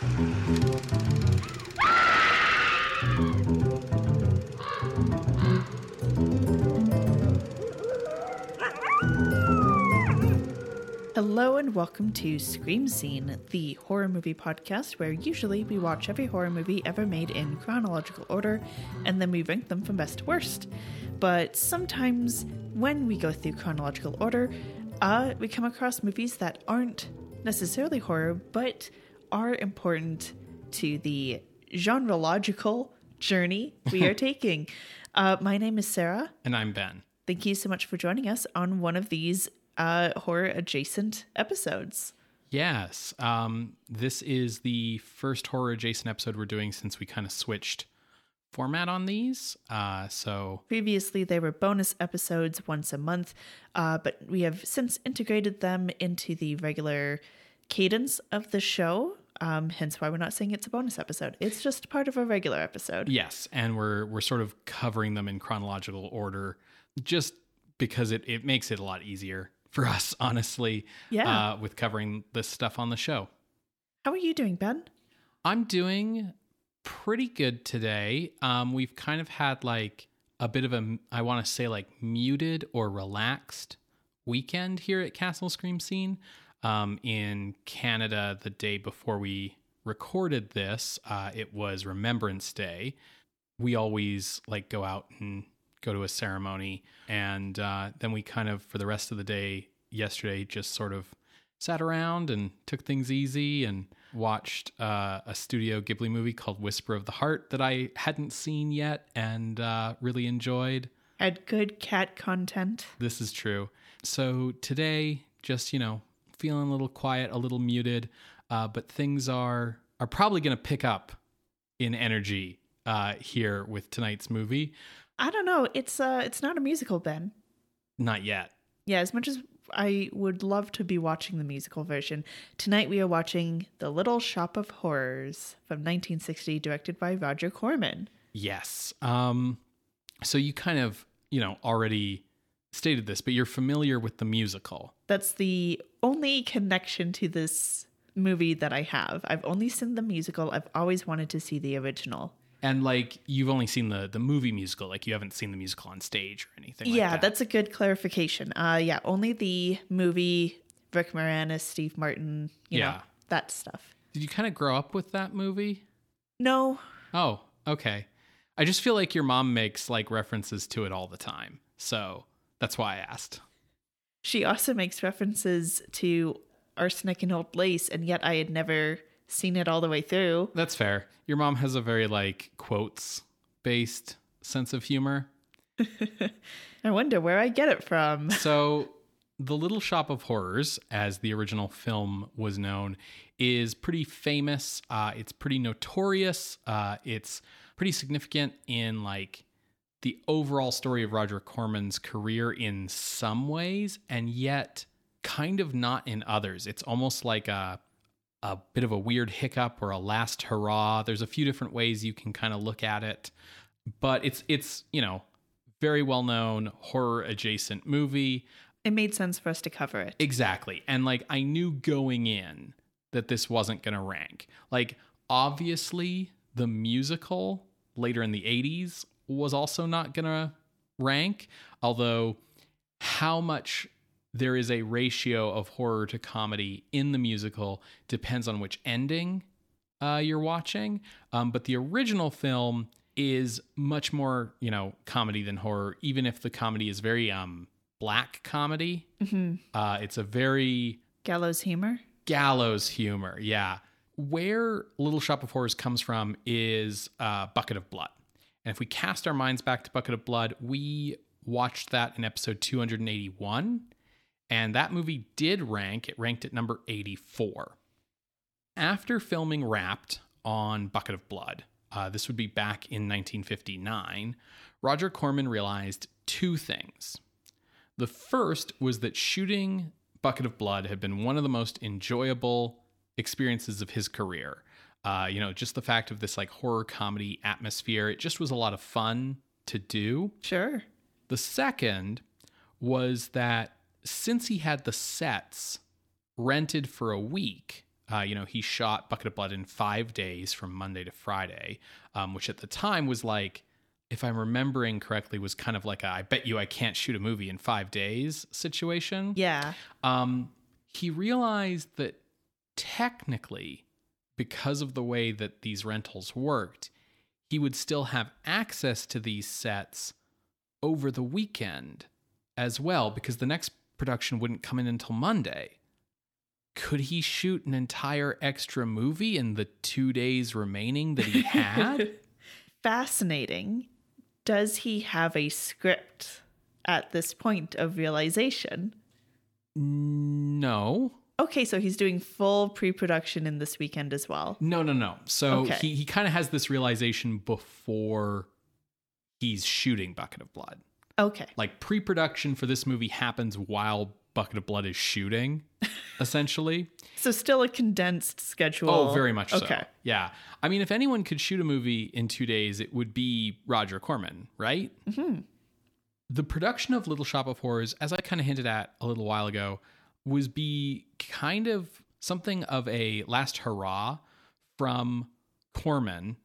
Hello and welcome to Scream Scene, the horror movie podcast where usually we watch every horror movie ever made in chronological order and then we rank them from best to worst. But sometimes when we go through chronological order, uh, we come across movies that aren't necessarily horror but are important to the genreological journey we are taking. Uh, my name is Sarah. And I'm Ben. Thank you so much for joining us on one of these uh, horror adjacent episodes. Yes. Um, this is the first horror adjacent episode we're doing since we kind of switched format on these. Uh, so previously they were bonus episodes once a month, uh, but we have since integrated them into the regular cadence of the show. Um, hence why we're not saying it's a bonus episode. It's just part of a regular episode. Yes, and we're we're sort of covering them in chronological order, just because it, it makes it a lot easier for us, honestly. Yeah. Uh, with covering this stuff on the show. How are you doing, Ben? I'm doing pretty good today. Um, we've kind of had like a bit of a, I want to say like muted or relaxed weekend here at Castle Scream Scene. Um, in Canada, the day before we recorded this, uh, it was Remembrance Day. We always like go out and go to a ceremony. And uh, then we kind of, for the rest of the day yesterday, just sort of sat around and took things easy and watched uh, a Studio Ghibli movie called Whisper of the Heart that I hadn't seen yet and uh, really enjoyed. Had good cat content. This is true. So today, just, you know, feeling a little quiet, a little muted, uh, but things are are probably going to pick up in energy uh, here with tonight's movie. I don't know. It's uh it's not a musical, Ben. Not yet. Yeah, as much as I would love to be watching the musical version, tonight we are watching The Little Shop of Horrors from 1960, directed by Roger Corman. Yes. Um so you kind of, you know, already stated this, but you're familiar with the musical. That's the only connection to this movie that I have. I've only seen the musical. I've always wanted to see the original. And like you've only seen the the movie musical, like you haven't seen the musical on stage or anything. yeah, like that. that's a good clarification. Uh, yeah, only the movie, Rick Moranis, Steve Martin, you Yeah. know, that stuff. Did you kind of grow up with that movie? No, Oh, okay. I just feel like your mom makes like references to it all the time, so that's why I asked. She also makes references to arsenic and old lace, and yet I had never seen it all the way through. That's fair. Your mom has a very like quotes based sense of humor. I wonder where I get it from. So, The Little Shop of Horrors, as the original film was known, is pretty famous. Uh, it's pretty notorious. Uh, it's pretty significant in like the overall story of Roger Corman's career in some ways, and yet kind of not in others. It's almost like a a bit of a weird hiccup or a last hurrah. There's a few different ways you can kind of look at it, but it's it's you know very well known horror adjacent movie. It made sense for us to cover it. Exactly. And like I knew going in that this wasn't going to rank. Like obviously the musical later in the 80s was also not going to rank, although how much there is a ratio of horror to comedy in the musical depends on which ending uh, you're watching. Um, but the original film is much more, you know, comedy than horror, even if the comedy is very um, black comedy. Uh, it's a very Gallows humor. gallows humor. Yeah. Where Little Shop of Horrors comes from is uh, Bucket of Blood. And if we cast our minds back to Bucket of Blood, we watched that in episode 281. And that movie did rank, it ranked at number 84. After filming Wrapped on Bucket of Blood, uh, this would be back in 1959, Roger Corman realized two things. The first was that shooting Bucket of Blood had been one of the most enjoyable experiences of his career. Uh, you know, just the fact of this like horror comedy atmosphere, it just was a lot of fun to do. Sure. The second was that since he had the sets rented for a week, Uh, you know, he shot Bucket of Blood in five days from Monday to Friday, um, which at the time was like, if I'm remembering correctly, was kind of like a, I bet you I can't shoot a movie in five days situation. Yeah. Um, he realized that technically, because of the way that these rentals worked, he would still have access to these sets over the weekend as well, because the next production wouldn't come in until Monday. Could he shoot an entire extra movie in the two days remaining that he had? Fascinating. Does he have a script at this point of realization? no. Okay, so he's doing full pre production in this weekend as well. No, no, no. So Okay. he, he kind of has this realization before he's shooting Bucket of Blood. Okay. Like pre production for this movie happens while Bucket of Blood is shooting, essentially. So still a condensed schedule. Oh, very much so. Okay. Yeah. I mean, if anyone could shoot a movie in two days, it would be Roger Corman, right? hmm The production of Little Shop of Horrors, as I kind of hinted at a little while ago, was be kind of something of a last hurrah from Corman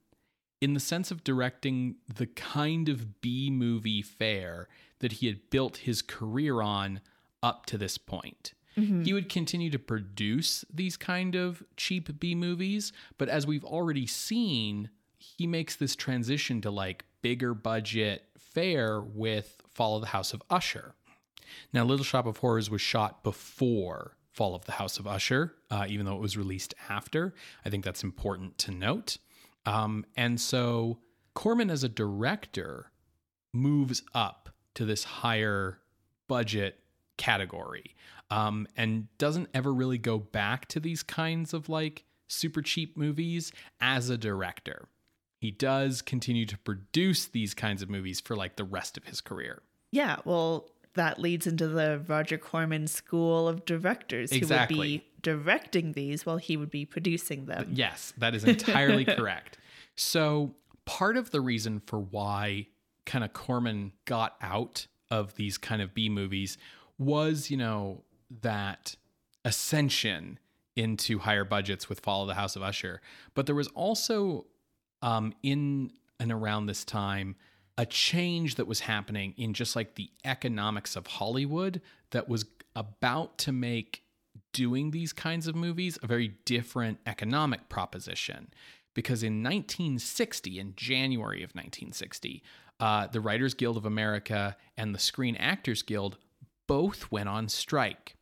in the sense of directing the kind of B movie fare that he had built his career on up to this point. Mm-hmm. He would continue to produce these kind of cheap B movies, but as we've already seen, he makes this transition to like bigger budget fare with Fall of the House of Usher. Now, Little Shop of Horrors was shot before Fall of the House of Usher, uh, even though it was released after. I think that's important to note. Um, and so Corman, as a director, moves up to this higher budget category um, and doesn't ever really go back to these kinds of like super cheap movies as a director. He does continue to produce these kinds of movies for like the rest of his career. Yeah, well, that leads into the Roger Corman School of Directors who would be directing these while he would be producing them. Yes, that is entirely correct. So, part of the reason for why kind of Corman got out of these kind of B movies was, you know, that ascension into higher budgets with Fall of the House of Usher. But there was also um, in and around this time a change that was happening in just like the economics of Hollywood that was about to make doing these kinds of movies a very different economic proposition. Because in 1960, in January of 1960, uh, the Writers Guild of America and the Screen Actors Guild both went on strike.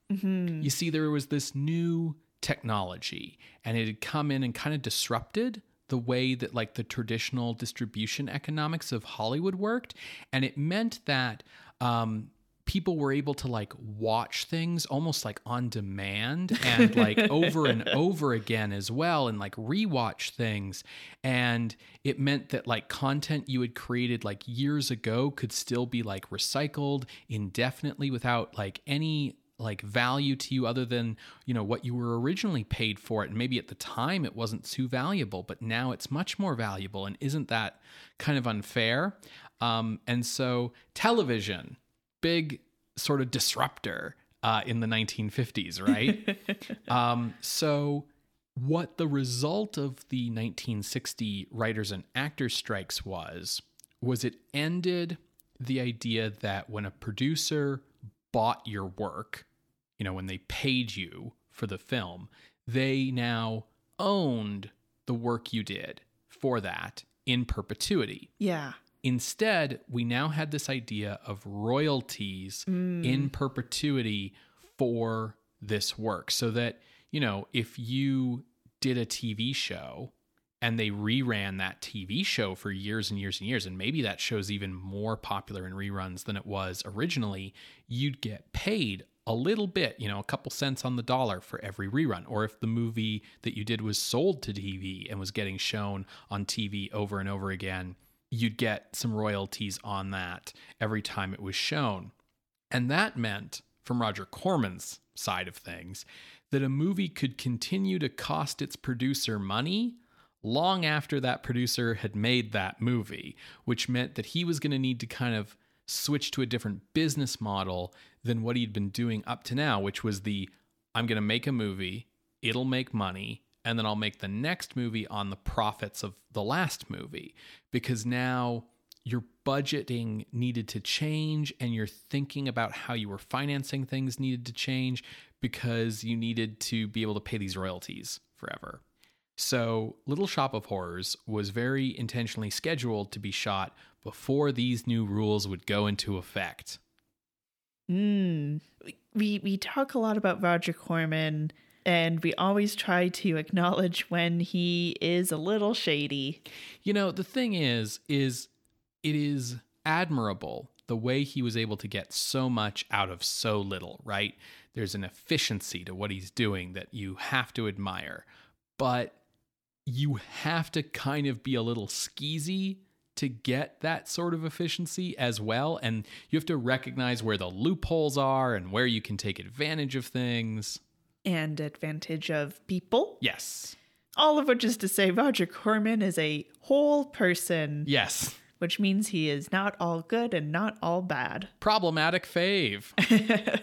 You see, there was this new technology, and it had come in and kind of disrupted the way that like the traditional distribution economics of Hollywood worked, and it meant that um, people were able to like watch things almost like on demand and like over and over again as well and like rewatch things. And it meant that like content you had created like years ago could still be like recycled indefinitely without like any like value to you other than you know what you were originally paid for it. And maybe at the time it wasn't too valuable but now it's much more valuable. And isn't that kind of unfair? Um, and so television big sort of disruptor uh, in the 1950s right? Um, so what the result of the 1960 writers and actors strikes was was it ended the idea that when a producer bought your work you know when they paid you for the film they now owned the work you did for that in perpetuity Yeah. Instead, we now had this idea of royalties mm. in perpetuity for this work. So that, you know, if you did a TV show and they reran that TV show for years and years and years, and maybe that show's even more popular in reruns than it was originally, you'd get paid a little bit, you know, a couple cents on the dollar for every rerun. Or if the movie that you did was sold to TV and was getting shown on TV over and over again, you'd get some royalties on that every time it was shown. And that meant, from Roger Corman's side of things, that a movie could continue to cost its producer money long after that producer had made that movie, which meant that he was going to need to kind of switch to a different business model than what he'd been doing up to now, which was the I'm going to make a movie, it'll make money, and then I'll make the next movie on the profits of the last movie because now your budgeting needed to change and your thinking about how you were financing things needed to change because you needed to be able to pay these royalties forever. So, Little Shop of Horrors was very intentionally scheduled to be shot before these new rules would go into effect. Mm. We we talk a lot about Roger Corman and we always try to acknowledge when he is a little shady. You know, the thing is is it is admirable the way he was able to get so much out of so little, right? There's an efficiency to what he's doing that you have to admire. But you have to kind of be a little skeezy to get that sort of efficiency as well. And you have to recognize where the loopholes are and where you can take advantage of things. And advantage of people. Yes. All of which is to say, Roger Corman is a whole person. Yes. Which means he is not all good and not all bad. Problematic fave.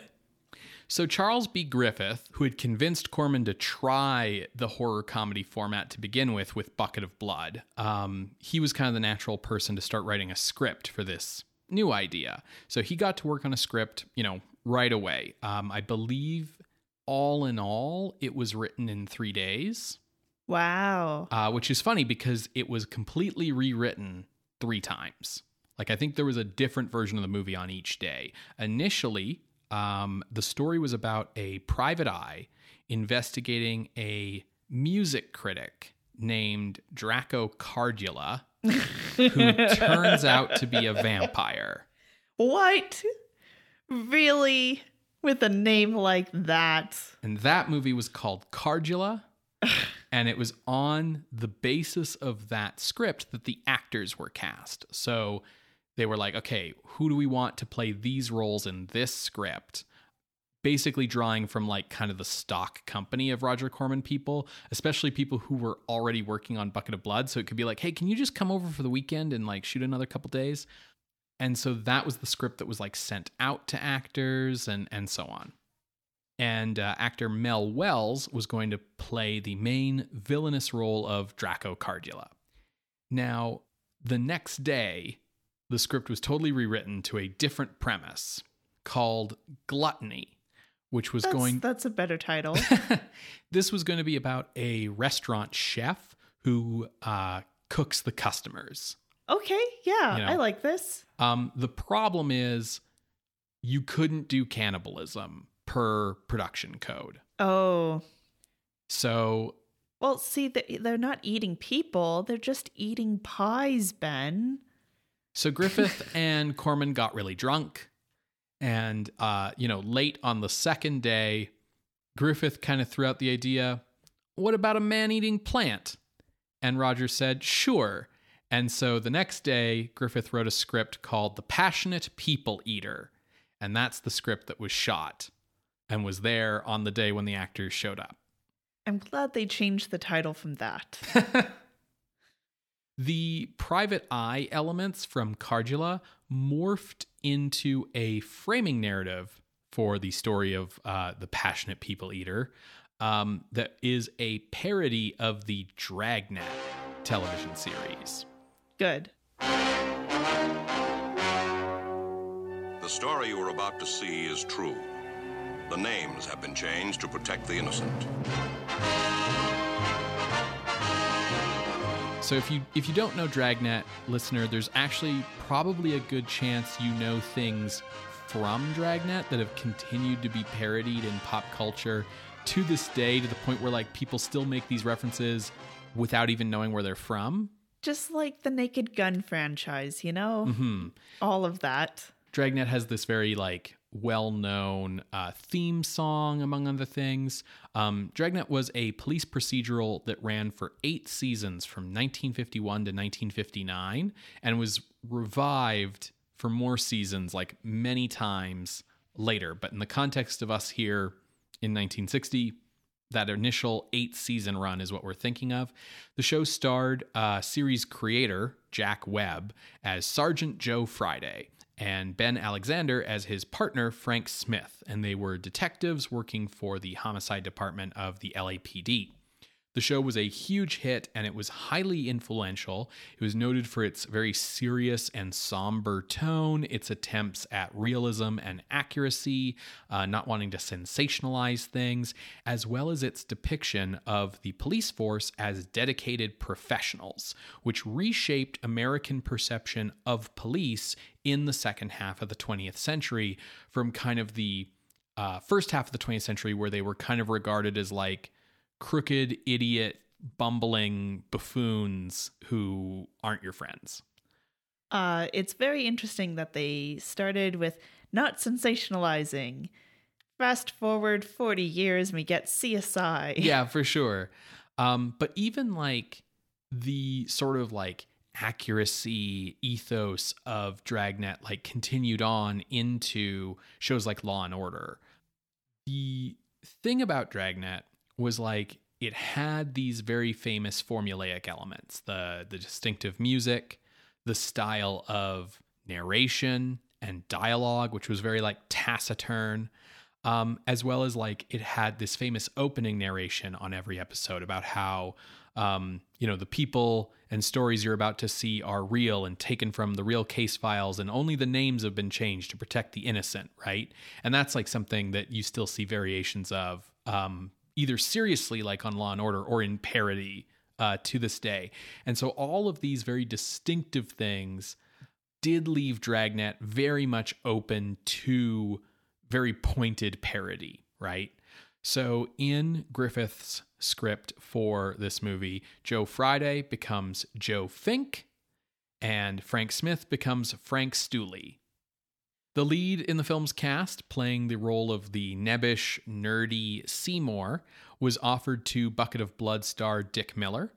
So, Charles B. Griffith, who had convinced Corman to try the horror comedy format to begin with, with Bucket of Blood, um, he was kind of the natural person to start writing a script for this new idea. So, he got to work on a script, you know, right away. Um, I believe all in all, it was written in three days. Wow. Uh, which is funny because it was completely rewritten three times. Like, I think there was a different version of the movie on each day. Initially, um, the story was about a private eye investigating a music critic named Draco Cardula, who turns out to be a vampire. What? Really? With a name like that? And that movie was called Cardula. and it was on the basis of that script that the actors were cast. So they were like, okay, who do we want to play these roles in this script? Basically, drawing from like kind of the stock company of Roger Corman people, especially people who were already working on Bucket of Blood. So it could be like, hey, can you just come over for the weekend and like shoot another couple days? And so that was the script that was like sent out to actors and and so on. And uh, actor Mel Wells was going to play the main villainous role of Draco Cardula. Now, the next day, the script was totally rewritten to a different premise called Gluttony, which was that's, going. That's a better title. this was going to be about a restaurant chef who uh, cooks the customers. Okay, yeah, you know? I like this. Um, the problem is you couldn't do cannibalism per production code. Oh. So. Well, see, they're not eating people, they're just eating pies, Ben. So Griffith and Corman got really drunk. And, uh, you know, late on the second day, Griffith kind of threw out the idea what about a man eating plant? And Roger said, sure. And so the next day, Griffith wrote a script called The Passionate People Eater. And that's the script that was shot and was there on the day when the actors showed up. I'm glad they changed the title from that. The private eye elements from Cardula morphed into a framing narrative for the story of uh, the passionate people eater um, that is a parody of the Dragnet television series. Good. The story you are about to see is true. The names have been changed to protect the innocent. So if you if you don't know Dragnet, listener, there's actually probably a good chance you know things from Dragnet that have continued to be parodied in pop culture to this day to the point where like people still make these references without even knowing where they're from. Just like the Naked Gun franchise, you know? Mm-hmm. All of that. Dragnet has this very like well known uh, theme song, among other things. Um, Dragnet was a police procedural that ran for eight seasons from 1951 to 1959 and was revived for more seasons, like many times later. But in the context of us here in 1960, that initial eight season run is what we're thinking of. The show starred uh, series creator Jack Webb as Sergeant Joe Friday and Ben Alexander as his partner, Frank Smith. And they were detectives working for the homicide department of the LAPD. The show was a huge hit and it was highly influential. It was noted for its very serious and somber tone, its attempts at realism and accuracy, uh, not wanting to sensationalize things, as well as its depiction of the police force as dedicated professionals, which reshaped American perception of police in the second half of the 20th century from kind of the uh, first half of the 20th century, where they were kind of regarded as like crooked, idiot, bumbling buffoons who aren't your friends. Uh, it's very interesting that they started with not sensationalizing. Fast forward 40 years, and we get CSI. Yeah, for sure. Um, but even like the sort of like accuracy ethos of Dragnet like continued on into shows like Law and Order. The thing about Dragnet was like it had these very famous formulaic elements the the distinctive music the style of narration and dialogue which was very like taciturn um, as well as like it had this famous opening narration on every episode about how um, you know the people and stories you're about to see are real and taken from the real case files and only the names have been changed to protect the innocent right and that's like something that you still see variations of um, either seriously like on Law and Order or in parody uh, to this day. And so all of these very distinctive things did leave Dragnet very much open to very pointed parody, right? So in Griffith's script for this movie, Joe Friday becomes Joe Fink and Frank Smith becomes Frank Stooley. The lead in the film's cast, playing the role of the nebbish, nerdy Seymour, was offered to Bucket of Blood star Dick Miller,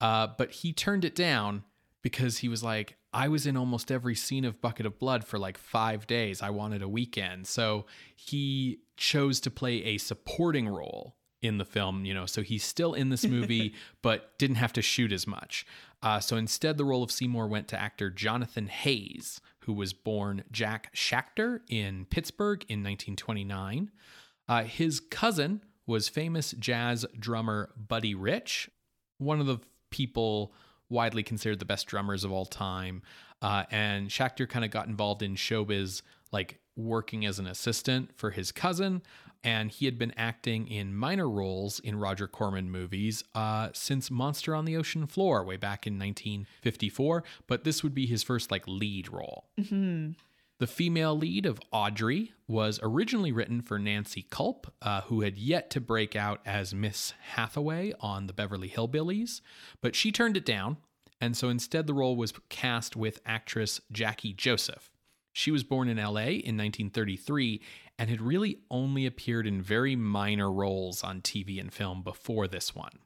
uh, but he turned it down because he was like, I was in almost every scene of Bucket of Blood for like five days. I wanted a weekend. So he chose to play a supporting role in the film, you know, so he's still in this movie, but didn't have to shoot as much. Uh, so instead, the role of Seymour went to actor Jonathan Haze, who was born Jack Schachter in Pittsburgh in 1929. Uh, his cousin was famous jazz drummer Buddy Rich, one of the people widely considered the best drummers of all time. Uh, and Schachter kind of got involved in showbiz, like working as an assistant for his cousin. And he had been acting in minor roles in Roger Corman movies uh, since Monster on the Ocean Floor, way back in 1954. But this would be his first like lead role. Mm-hmm. The female lead of Audrey was originally written for Nancy Kulp, uh, who had yet to break out as Miss Hathaway on the Beverly Hillbillies, but she turned it down, and so instead the role was cast with actress Jackie Joseph. She was born in LA in 1933 and had really only appeared in very minor roles on TV and film before this one.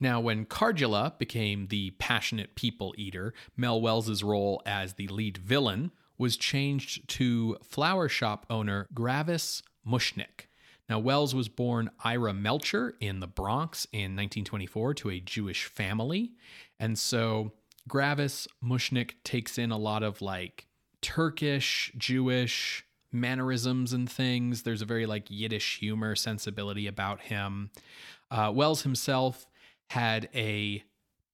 Now, when Cardula became the passionate people eater, Mel Wells's role as the lead villain was changed to flower shop owner Gravis Mushnick. Now, Wells was born Ira Melcher in the Bronx in 1924 to a Jewish family. And so Gravis Mushnick takes in a lot of like Turkish, Jewish mannerisms and things. There's a very like Yiddish humor sensibility about him. Uh, Wells himself had a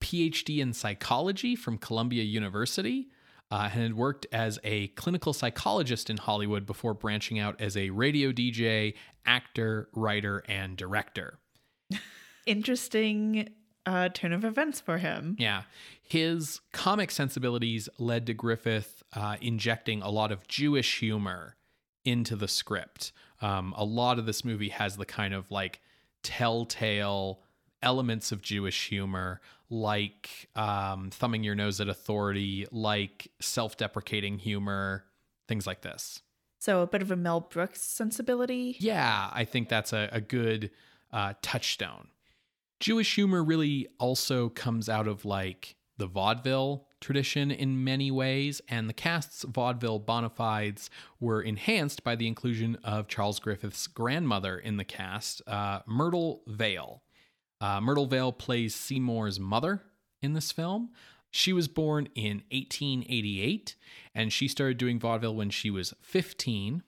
PhD in psychology from Columbia University uh, and had worked as a clinical psychologist in Hollywood before branching out as a radio DJ, actor, writer, and director. Interesting uh, turn of events for him. Yeah. His comic sensibilities led to Griffith uh, injecting a lot of Jewish humor into the script. Um, a lot of this movie has the kind of like telltale elements of Jewish humor, like um, thumbing your nose at authority, like self deprecating humor, things like this. So a bit of a Mel Brooks sensibility. Yeah, I think that's a, a good uh, touchstone. Jewish humor really also comes out of like the vaudeville tradition in many ways, and the cast's vaudeville bona fides were enhanced by the inclusion of Charles Griffith's grandmother in the cast, uh, Myrtle Vail. Uh, Myrtle Vail plays Seymour's mother in this film. She was born in 1888 and she started doing vaudeville when she was 15.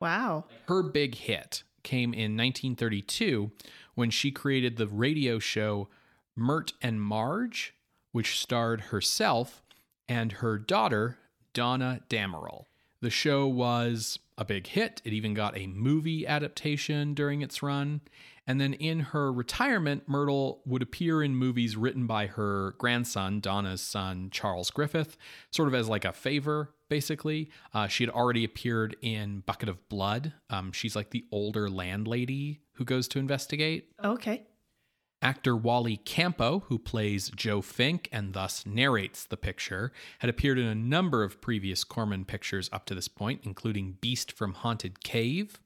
Wow. Her big hit came in 1932 when she created the radio show Myrt and Marge, which starred herself and her daughter, Donna Damerel. The show was a big hit. It even got a movie adaptation during its run. And then in her retirement, Myrtle would appear in movies written by her grandson, Donna's son, Charles Griffith, sort of as like a favor, basically. Uh, she had already appeared in Bucket of Blood. Um, she's like the older landlady who goes to investigate. Okay. Actor Wally Campo, who plays Joe Fink and thus narrates the picture, had appeared in a number of previous Corman pictures up to this point, including Beast from Haunted Cave.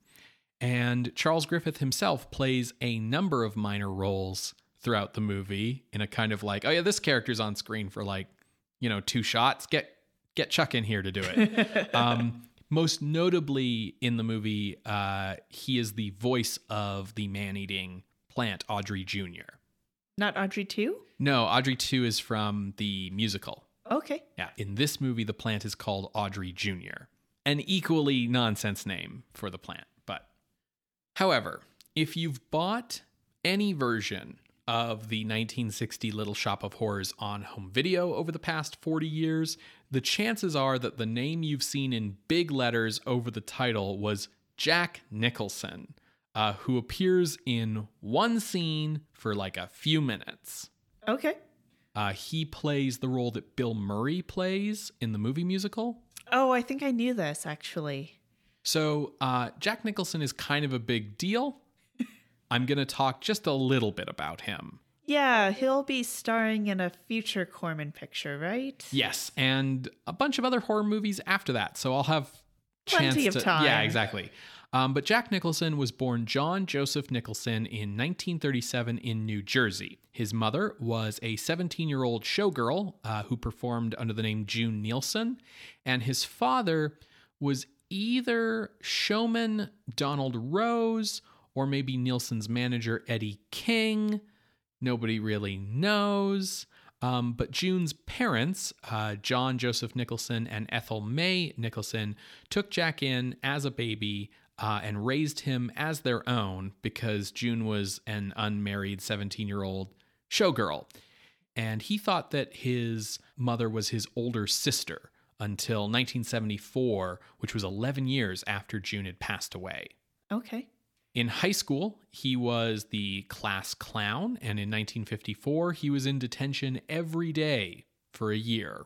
And Charles Griffith himself plays a number of minor roles throughout the movie in a kind of like, oh yeah, this character's on screen for like, you know, two shots. Get get Chuck in here to do it. um, most notably in the movie, uh, he is the voice of the man-eating plant Audrey Jr. Not Audrey 2? No, Audrey 2 is from the musical. Okay. Yeah. In this movie, the plant is called Audrey Jr., an equally nonsense name for the plant. But, however, if you've bought any version of the 1960 Little Shop of Horrors on home video over the past 40 years, the chances are that the name you've seen in big letters over the title was Jack Nicholson, uh, who appears in one scene for like a few minutes. Okay. Uh, he plays the role that Bill Murray plays in the movie musical. Oh, I think I knew this actually. So, uh, Jack Nicholson is kind of a big deal. I'm going to talk just a little bit about him. Yeah, he'll be starring in a future Corman picture, right? Yes, and a bunch of other horror movies after that. So I'll have Plenty of to, time. Yeah, exactly. Um, but Jack Nicholson was born John Joseph Nicholson in 1937 in New Jersey. His mother was a 17 year old showgirl uh, who performed under the name June Nilson, and his father was either showman Donald Rose or maybe Nilson's manager Eddie King. Nobody really knows. Um, but June's parents, uh, John Joseph Nicholson and Ethel May Nicholson, took Jack in as a baby uh, and raised him as their own because June was an unmarried 17 year old showgirl. And he thought that his mother was his older sister until 1974, which was 11 years after June had passed away. Okay. In high school, he was the class clown, and in 1954, he was in detention every day for a year.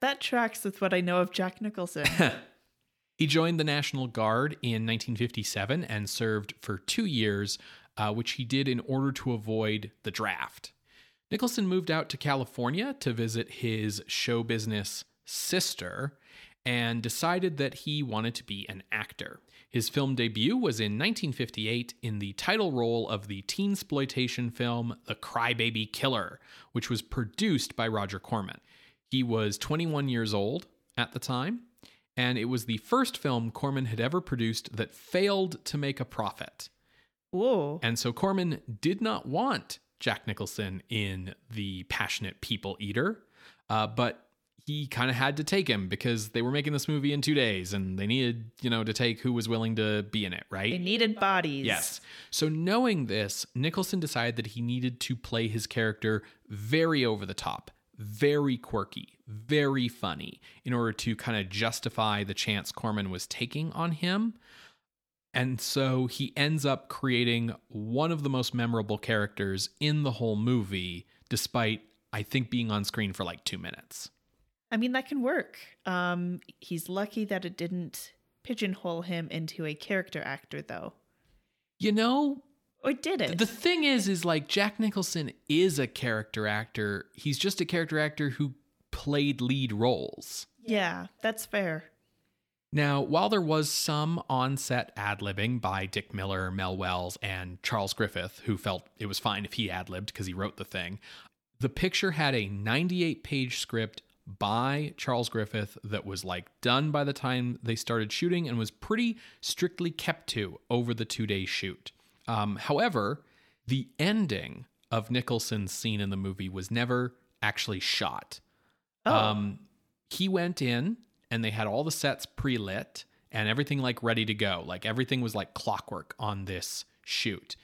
That tracks with what I know of Jack Nicholson. He joined the National Guard in 1957 and served for two years, uh, which he did in order to avoid the draft. Nicholson moved out to California to visit his show business sister and decided that he wanted to be an actor. His film debut was in 1958 in the title role of the teen exploitation film The Crybaby Killer, which was produced by Roger Corman. He was 21 years old at the time, and it was the first film Corman had ever produced that failed to make a profit. Whoa. And so Corman did not want Jack Nicholson in The Passionate People Eater, uh, but he kind of had to take him because they were making this movie in two days and they needed, you know, to take who was willing to be in it, right? They needed bodies. Yes. So knowing this, Nicholson decided that he needed to play his character very over the top, very quirky, very funny in order to kind of justify the chance Corman was taking on him. And so he ends up creating one of the most memorable characters in the whole movie, despite, I think, being on screen for like two minutes. I mean, that can work. Um, he's lucky that it didn't pigeonhole him into a character actor, though. You know, Or did it? the thing is, is like Jack Nicholson is a character actor. He's just a character actor who played lead roles. yeah, that's fair. Now, while there was some on set ad libbing by Dick Miller, Mel Wells, and Charles Griffith, who felt it was fine if he ad libbed because he wrote the thing, the picture had a 98 page script by Charles Griffith that was like done by the time they started shooting and was pretty strictly kept to over the two day shoot. Um, however, the ending of Nicholson's scene in the movie was never actually shot. Oh. Um, he went in and they had all the sets pre lit and everything like ready to go. Like everything was like clockwork on this shoot.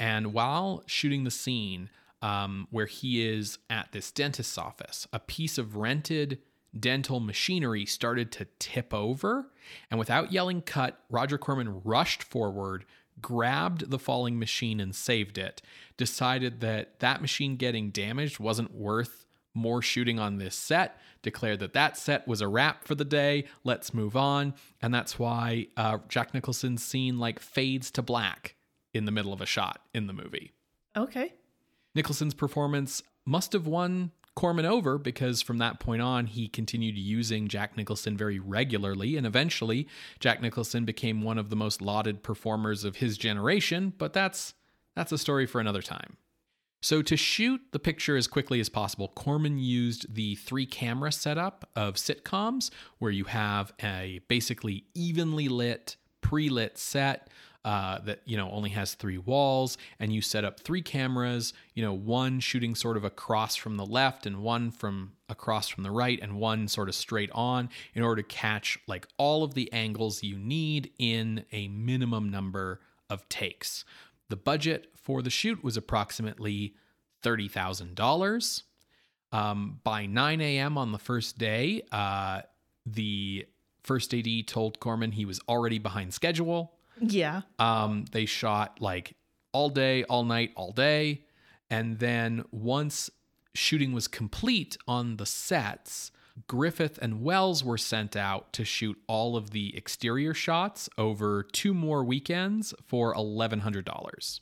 And while shooting the scene um, where he is at this dentist's office, a piece of rented dental machinery started to tip over. And without yelling cut, Roger Corman rushed forward, grabbed the falling machine and saved it, decided that that machine getting damaged wasn't worth more shooting on this set, declared that that set was a wrap for the day. Let's move on. And that's why uh, Jack Nicholson's scene like fades to black in the middle of a shot in the movie. Okay. Nicholson's performance must have won Corman over because from that point on, he continued using Jack Nicholson very regularly, and eventually, Jack Nicholson became one of the most lauded performers of his generation. But that's that's a story for another time. So, to shoot the picture as quickly as possible, Corman used the three camera setup of sitcoms, where you have a basically evenly lit, pre lit set uh, that you know only has three walls, and you set up three cameras. You know, one shooting sort of across from the left, and one from across from the right, and one sort of straight on, in order to catch like all of the angles you need in a minimum number of takes. The budget for the shoot was approximately thirty thousand dollars. Um, by 9 a.m. on the first day, uh, the first AD told Corman he was already behind schedule. Yeah. Um, they shot like all day, all night, all day. And then once shooting was complete on the sets, Griffith and Wells were sent out to shoot all of the exterior shots over two more weekends for $1,100.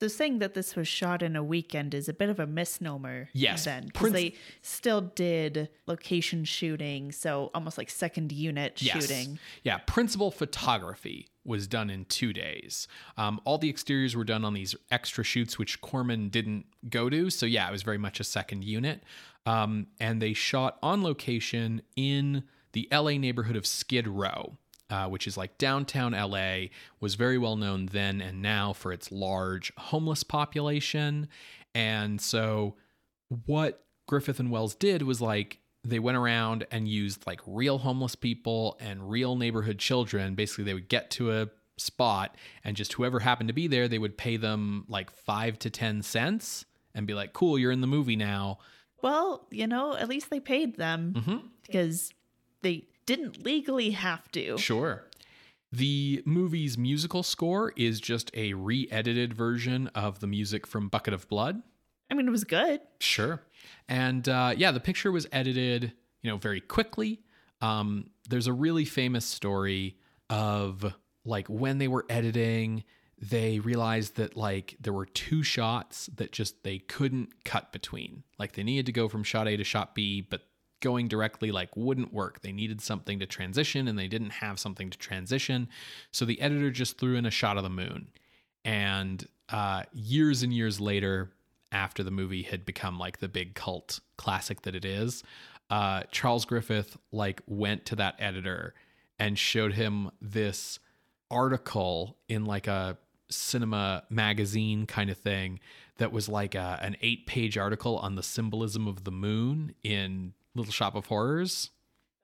So saying that this was shot in a weekend is a bit of a misnomer. Yes. Then, because Prince- they still did location shooting, so almost like second unit Yes. shooting. Yeah, principal photography was done in two days. Um, all the exteriors were done on these extra shoots, which Corman didn't go to. So, yeah, it was very much a second unit. Um, and they shot on location in the LA neighborhood of Skid Row. Uh, which is like downtown LA, was very well known then and now for its large homeless population. And so, what Griffith and Wells did was like they went around and used like real homeless people and real neighborhood children. Basically, they would get to a spot and just whoever happened to be there, they would pay them like five to 10 cents and be like, cool, you're in the movie now. Well, you know, at least they paid them Mm-hmm. because they didn't legally have to. Sure. The movie's musical score is just a re edited version of the music from Bucket of Blood. I mean, it was good. Sure. And uh, yeah, the picture was edited, you know, very quickly. Um, there's a really famous story of like when they were editing, they realized that like there were two shots that just they couldn't cut between. Like they needed to go from shot A to shot B, but going directly like wouldn't work. They needed something to transition and they didn't have something to transition. So the editor just threw in a shot of the moon. And uh, years and years later, after the movie had become like the big cult classic that it is, uh, Charles Griffith like went to that editor and showed him this article in like a cinema magazine kind of thing that was like a, an eight page article on the symbolism of the moon in Little Shop of Horrors.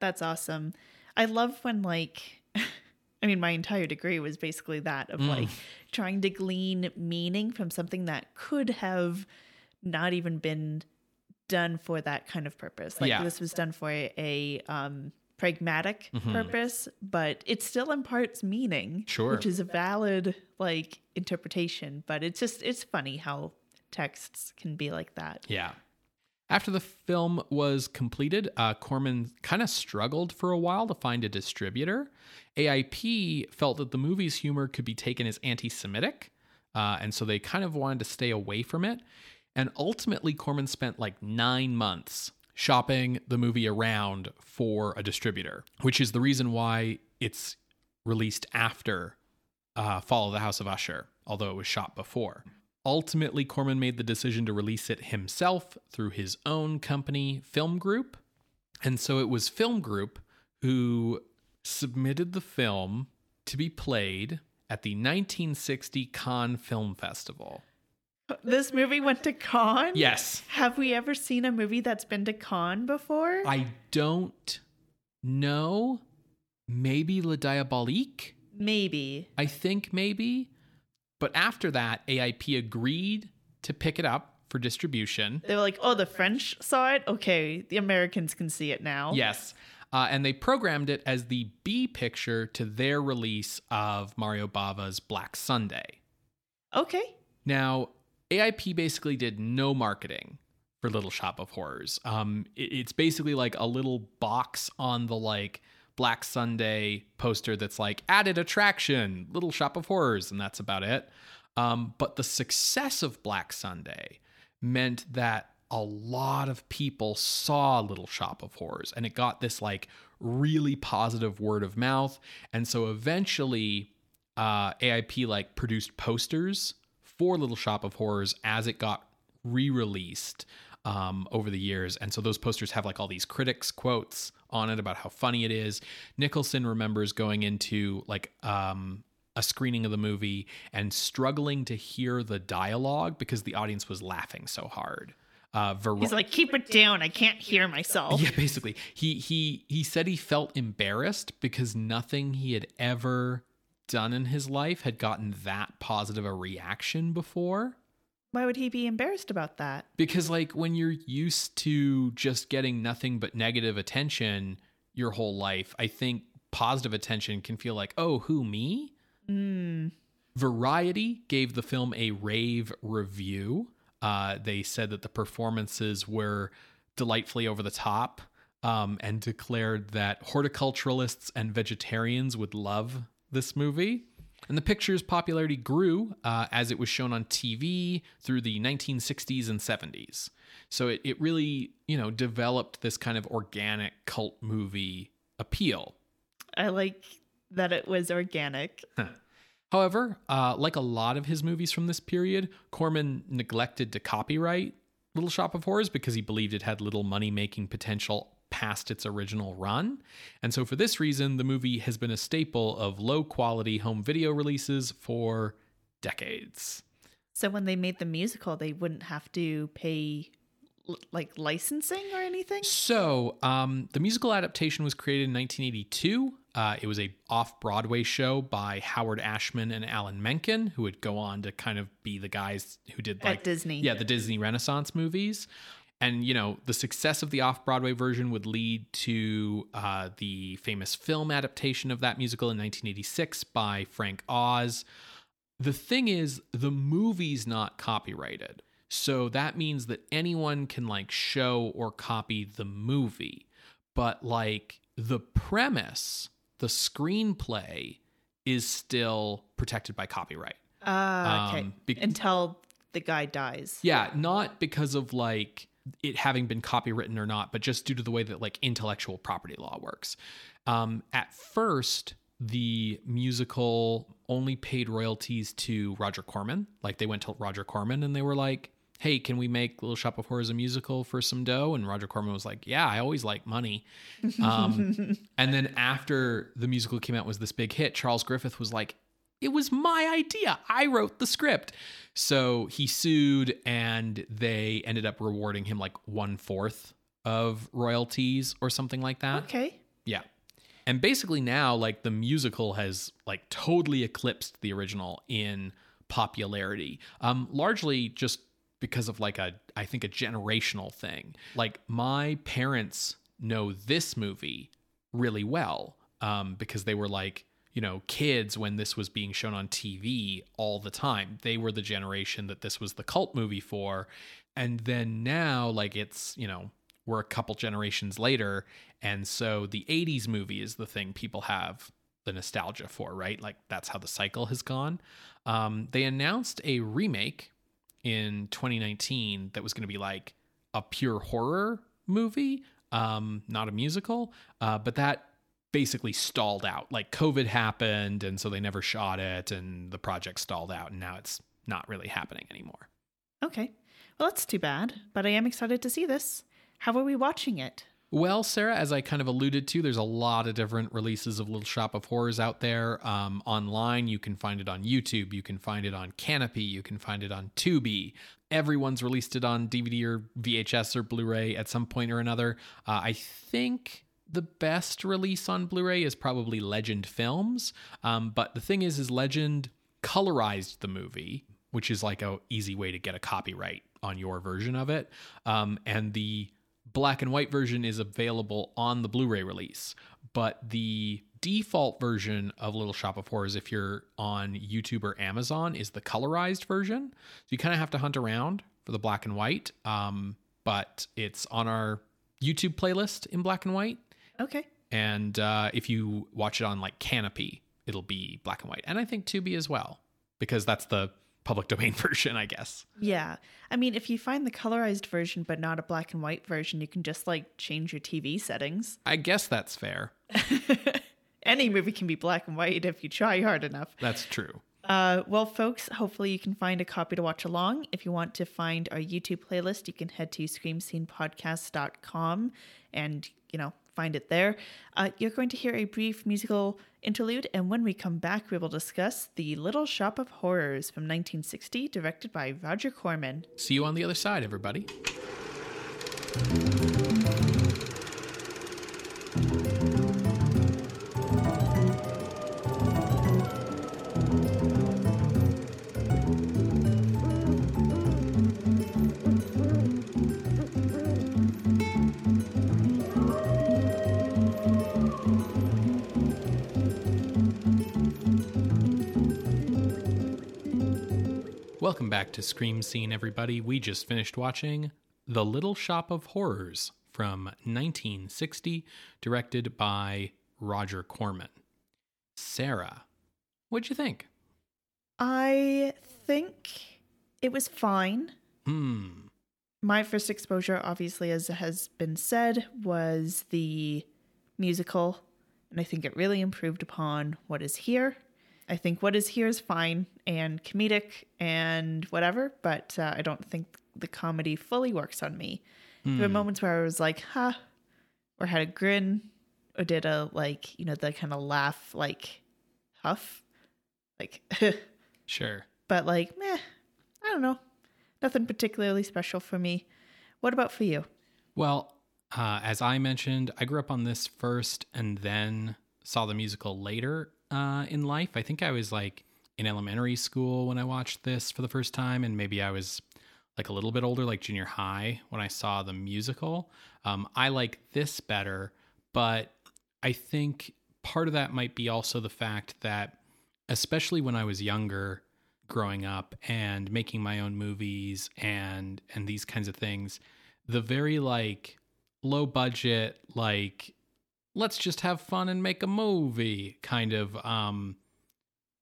That's awesome. I love when like I mean my entire degree was basically that Mm. of like trying to glean meaning from something that could have not even been done for that kind of purpose. Like Yeah. this was done for a, a um pragmatic Mm-hmm. purpose, but it still imparts meaning. Sure. Which is a valid like interpretation, but it's just it's funny how texts can be like that. Yeah. After the film was completed, uh, Corman kind of struggled for a while to find a distributor. AIP felt that the movie's humor could be taken as anti Semitic, uh, and so they kind of wanted to stay away from it. And ultimately, Corman spent like nine months shopping the movie around for a distributor, which is the reason why it's released after uh, Fall of the House of Usher, although it was shot before. Ultimately, Corman made the decision to release it himself through his own company, Film Group. And so it was Film Group who submitted the film to be played at the 1960 Cannes Film Festival. This movie went to Cannes? Yes. Have we ever seen a movie that's been to Cannes before? I don't know. Maybe Le Diabolique? Maybe. I think maybe. But after that, AIP agreed to pick it up for distribution. They were like, oh, the French saw it? Okay, the Americans can see it now. Yes. Uh, and they programmed it as the B picture to their release of Mario Bava's Black Sunday. Okay. Now, AIP basically did no marketing for Little Shop of Horrors. Um, it- it's basically like a little box on the like Black Sunday poster that's like added attraction, Little Shop of Horrors, and that's about it. Um, but the success of Black Sunday meant that a lot of people saw Little Shop of Horrors and it got this like really positive word of mouth. And so eventually, uh, AIP like produced posters for Little Shop of Horrors as it got re-released um, over the years, and so those posters have like all these critics quotes on it about how funny it is. Nicholson remembers going into like um, a screening of the movie and struggling to hear the dialogue because the audience was laughing so hard. Uh, Ver- He's like, keep it down. I can't hear myself. yeah, basically, he he he said he felt embarrassed because nothing he had ever done in his life had gotten that positive a reaction before. Why would he be embarrassed about that? Because like when you're used to just getting nothing but negative attention your whole life, I think positive attention can feel like, "Oh, who me?" Variety gave the film a rave review. Uh, they said that the performances were delightfully over the top um, and declared that horticulturalists and vegetarians would love this movie. And the picture's popularity grew uh, as it was shown on TV through the 1960s and 70s. So it, it really, you know, developed this kind of organic cult movie appeal. I like that it was organic. However, uh, like a lot of his movies from this period, Corman neglected to copyright Little Shop of Horrors because he believed it had little money making potential past its original run. And so, for this reason, the movie has been a staple of low quality home video releases for decades. So when they made the musical, they wouldn't have to pay like licensing or anything? So, um, the musical adaptation was created in 1982. Uh, it was a off-Broadway show by Howard Ashman and Alan Menken, who would go on to kind of be the guys who did At like Disney. yeah, the Disney Renaissance movies. And you know, the success of the off-Broadway version would lead to uh, the famous film adaptation of that musical in 1986 by Frank Oz. The thing is, the movie's not copyrighted. So that means that anyone can like show or copy the movie. But like the premise, the screenplay is still protected by copyright. Ah, okay. Um, be- Until the guy dies. Yeah, not because of like it having been copywritten or not, but just due to the way that like intellectual property law works. Um, at first, the musical only paid royalties to Roger Corman. Like they went to Roger Corman and they were like, "Hey, can we make Little Shop of Horrors a musical for some dough?" And Roger Corman was like, "Yeah, I always like money." Um, and then after the musical came out was this big hit, Charles Griffith was like, it was my idea. I wrote the script. So he sued and they ended up rewarding him like one fourth of royalties or something like that. Okay. Yeah. And basically now like the musical has like totally eclipsed the original in popularity. Um largely just because of like a I think a generational thing. Like my parents know this movie really well um because they were like you know, kids when this was being shown on TV all the time. They were the generation that this was the cult movie for. And then now, like, it's, you know, we're a couple generations later. And so the 80s movie is the thing people have the nostalgia for, right? Like, that's how the cycle has gone. Um, they announced a remake in 2019 that was going to be like a pure horror movie, um, not a musical. Uh, but that basically stalled out. Like COVID happened, and so they never shot it, and the project stalled out, and now it's not really happening anymore. Okay. Well, that's too bad, but I am excited to see this. How are we watching it? Well, Sarah, as I kind of alluded to, there's a lot of different releases of Little Shop of Horrors out there. Um, online, you can find it on YouTube, you can find it on Kanopy, you can find it on Tubi. Everyone's released it on DVD or VHS or Blu ray at some point or another. Uh, I think the best release on Blu-ray is probably Legend Films. Um, but the thing is, is Legend colorized the movie, which is like a easy way to get a copyright on your version of it. Um, and the black and white version is available on the Blu-ray release, but the default version of Little Shop of Horrors, if you're on YouTube or Amazon, is the colorized version. So you kind of have to hunt around for the black and white. Um, but it's on our YouTube playlist in black and white. Okay. And uh, if you watch it on like Kanopy, it'll be black and white. And I think Tubi as well, because that's the public domain version, I guess. Yeah. I mean, if you find the colorized version but not a black and white version, you can just like change your TV settings. I guess that's fair. Any movie can be black and white if you try hard enough. That's true. Uh, well, folks, hopefully you can find a copy to watch along. If you want to find our YouTube playlist, you can head to screamscenepodcast.com and, you know, find it there. Uh, you're going to hear a brief musical interlude, and when we come back, we will discuss The Little Shop of Horrors from 1960, directed by Roger Corman. See you on the other side, everybody. Welcome back to Scream Scene, everybody. We just finished watching The Little Shop of Horrors from 1960, directed by Roger Corman. Sarah, what'd you think? I think it was fine. Hmm. My first exposure, obviously, as has been said, was the musical, and I think it really improved upon what is here. I think what is here is fine and comedic and whatever, but uh, I don't think the comedy fully works on me. There were moments where I was like, huh, or had a grin, or did a like, you know, the kind of laugh, like huff, like, Sure. but like, meh, I don't know. Nothing particularly special for me. What about for you? Well, uh, as I mentioned, I grew up on this first and then saw the musical later uh, in life. I think I was like in elementary school when I watched this for the first time, and maybe I was like a little bit older, like junior high, when I saw the musical. Um, I like this better, but I think part of that might be also the fact that, especially when I was younger, growing up and making my own movies and and these kinds of things, the very like low budget, like let's just have fun and make a movie kind of um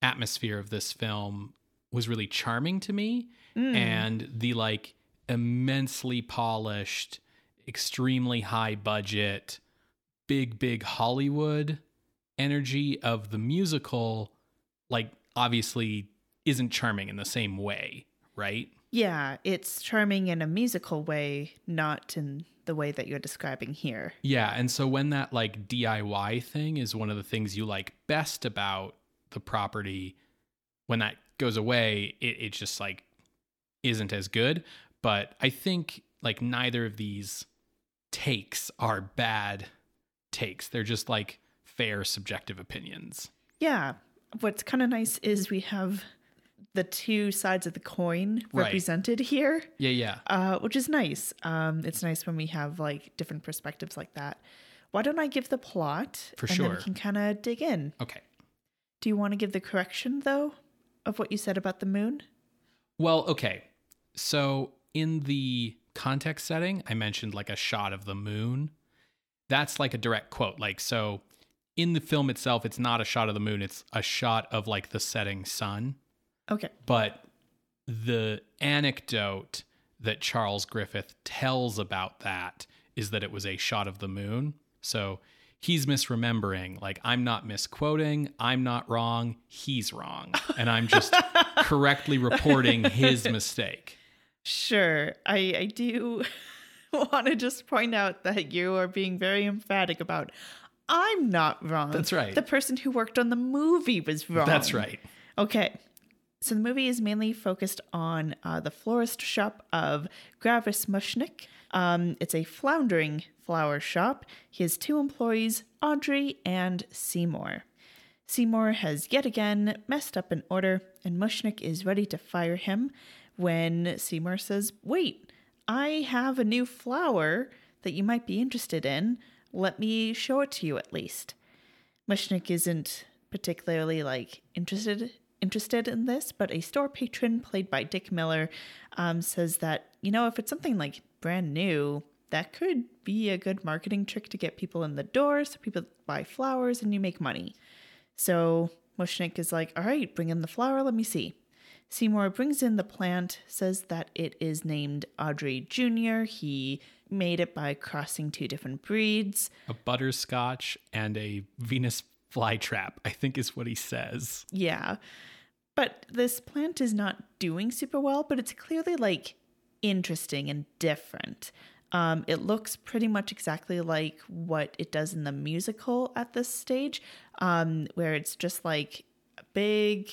atmosphere of this film was really charming to me and the like immensely polished extremely high budget big big hollywood energy of the musical like obviously isn't charming in the same way right? Yeah, it's charming in a musical way, not in the way that you're describing here. Yeah, and so when that like DIY thing is one of the things you like best about the property, when that goes away, it, it just like isn't as good. But I think like neither of these takes are bad takes. They're just like fair subjective opinions. Yeah, what's kind of nice is we have the two sides of the coin Right. represented here, Yeah, yeah. uh, which is nice. Um, it's nice when we have like different perspectives like that. Why don't I give the plot? For and Then sure. we can kind of dig in. Okay. Do you want to give the correction though of what you said about the moon? Well, okay. So in the context setting, I mentioned like a shot of the moon. That's like a direct quote. Like, so in the film itself, it's not a shot of the moon, it's a shot of like the setting sun. Okay. But the anecdote that Charles Griffith tells about that is that it was a shot of the moon. So he's misremembering. Like, I'm not misquoting. I'm not wrong. He's wrong. And I'm just correctly reporting his mistake. Sure. I I do want to just point out that you are being very emphatic about I'm not wrong. That's right. The person who worked on the movie was wrong. That's right. Okay. So the movie is mainly focused on uh, the florist shop of Gravis Mushnick. Um, it's a floundering flower shop. He has two employees, Audrey and Seymour. Seymour has yet again messed up an order, and Mushnick is ready to fire him when Seymour says, Wait, I have a new flower that you might be interested in. Let me show it to you at least. Mushnick isn't particularly like interested interested in this, but a store patron played by Dick Miller um, says that you know if it's something like brand new, that could be a good marketing trick to get people in the door, so people buy flowers and you make money. So Mushnick is like, all right, bring in the flower, let me see. Seymour brings in the plant, says that it is named Audrey Jr. He made it by crossing two different breeds. A butterscotch and a Venus flytrap, I think is what he says. Yeah. But this plant is not doing super well, but it's clearly like interesting and different. Um, it looks pretty much exactly like what it does in the musical at this stage, um, where it's just like a big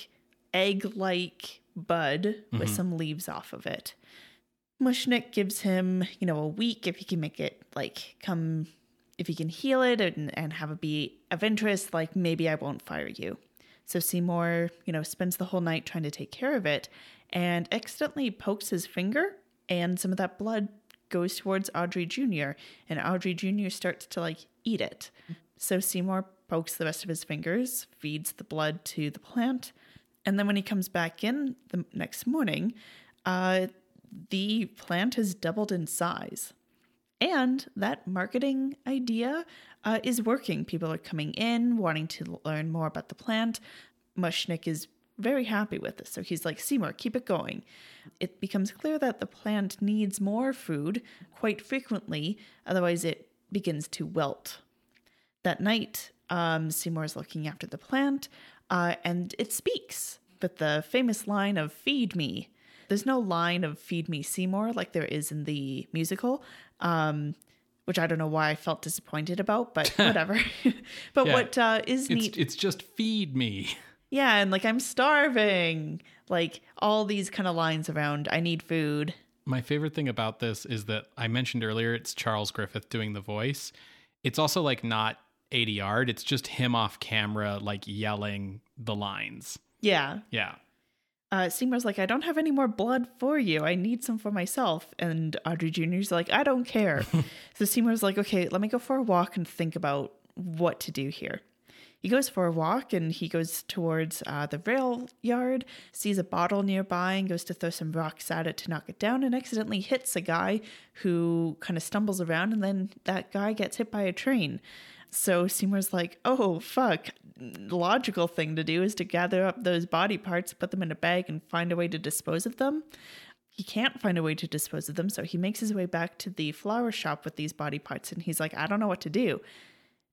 egg like bud with some leaves off of it. Mushnick gives him, you know, a week if he can make it like come, if he can heal it and, and have it be of interest, like maybe I won't fire you. So Seymour, you know, spends the whole night trying to take care of it and accidentally pokes his finger, and some of that blood goes towards Audrey Jr., and Audrey Jr. starts to like eat it. So Seymour pokes the rest of his fingers, feeds the blood to the plant, and then when he comes back in the next morning, uh, the plant has doubled in size. And that marketing idea uh, is working. People are coming in, wanting to learn more about the plant. Mushnick is very happy with this. So he's like, Seymour, keep it going. It becomes clear that the plant needs more food quite frequently, otherwise, it begins to wilt. That night, um, Seymour is looking after the plant, uh, and it speaks with the famous line of "Feed me." There's no line of "Feed me, Seymour" like there is in the musical, um, which I don't know why I felt disappointed about, but whatever. but Yeah. what uh, is It's neat, it's just feed me. yeah, and like I'm starving, like all these kind of lines around "I need food." My favorite thing about this is that I mentioned earlier it's Charles Griffith doing the voice. It's also like not ADR, it's just him off camera like yelling the lines. Yeah, Yeah. Uh, Seymour's like, I don't have any more blood for you. I need some for myself. And Audrey Jr.'s like, I don't care. so Seymour's like, okay, let me go for a walk and think about what to do here. He goes for a walk and he goes towards uh, the rail yard, sees a bottle nearby, and goes to throw some rocks at it to knock it down, and accidentally hits a guy who kind of stumbles around, and then that guy gets hit by a train. So Seymour's like, oh, fuck. Logical thing to do is to gather up those body parts, put them in a bag, and find a way to dispose of them. He can't find a way to dispose of them, so he makes his way back to the flower shop with these body parts, and he's like, I don't know what to do.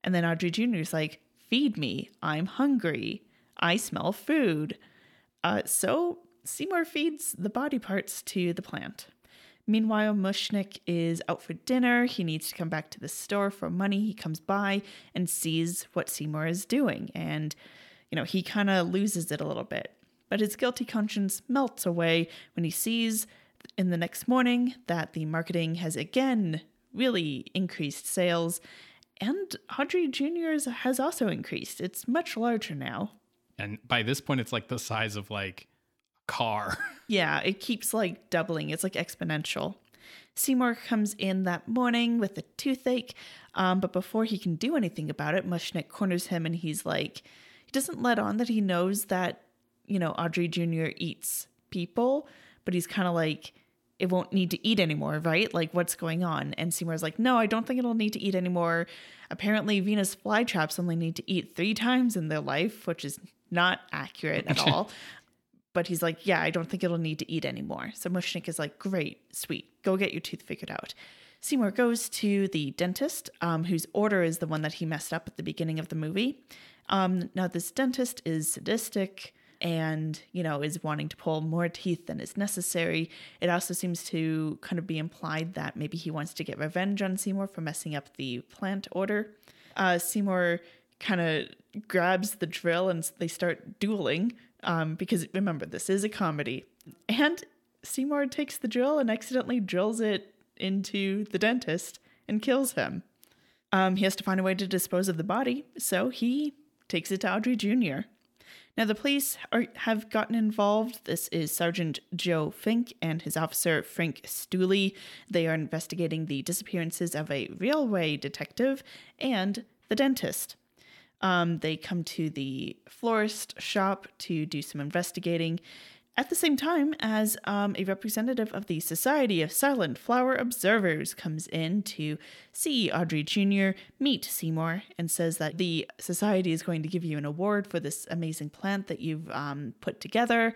And then Audrey Jr. is like, Feed me. I'm hungry. I smell food. Uh, so Seymour feeds the body parts to the plant. Meanwhile, Mushnick is out for dinner. He needs to come back to the store for money. He comes by and sees what Seymour is doing, and you know, he kind of loses it a little bit. But his guilty conscience melts away when he sees in the next morning that the marketing has again really increased sales, and Audrey Jr.'s has also increased. It's much larger now. And by this point it's like the size of like car. Yeah, it keeps like doubling. It's like exponential. Seymour comes in that morning with a toothache, um, but before he can do anything about it, Mushnick corners him and he's like, he doesn't let on that he knows that, you know, Audrey Jr. eats people, but he's kind of like, it won't need to eat anymore, right? Like, what's going on? And Seymour's like, no, I don't think it'll need to eat anymore. Apparently, Venus flytraps only need to eat three times in their life, which is not accurate at all. But he's like, yeah, I don't think it'll need to eat anymore. So Mushnick is like, great, sweet, go get your tooth figured out. Seymour goes to the dentist, um, whose order is the one that he messed up at the beginning of the movie. Um, now, this dentist is sadistic, and, you know, is wanting to pull more teeth than is necessary. It also seems to kind of be implied that maybe he wants to get revenge on Seymour for messing up the plant order. Uh, Seymour kind of grabs the drill and they start dueling um, because remember, this is a comedy. And Seymour takes the drill and accidentally drills it into the dentist and kills him. Um, he has to find a way to dispose of the body, so he takes it to Audrey Jr. Now, the police are, have gotten involved. This is Sergeant Joe Fink and his officer Frank Stoolie. They are investigating the disappearances of a railway detective and the dentist. Um, they come to the florist shop to do some investigating at the same time as um, a representative of the Society of Silent Flower Observers comes in to see Audrey Jr., meet Seymour, and says that the society is going to give you an award for this amazing plant that you've um, put together.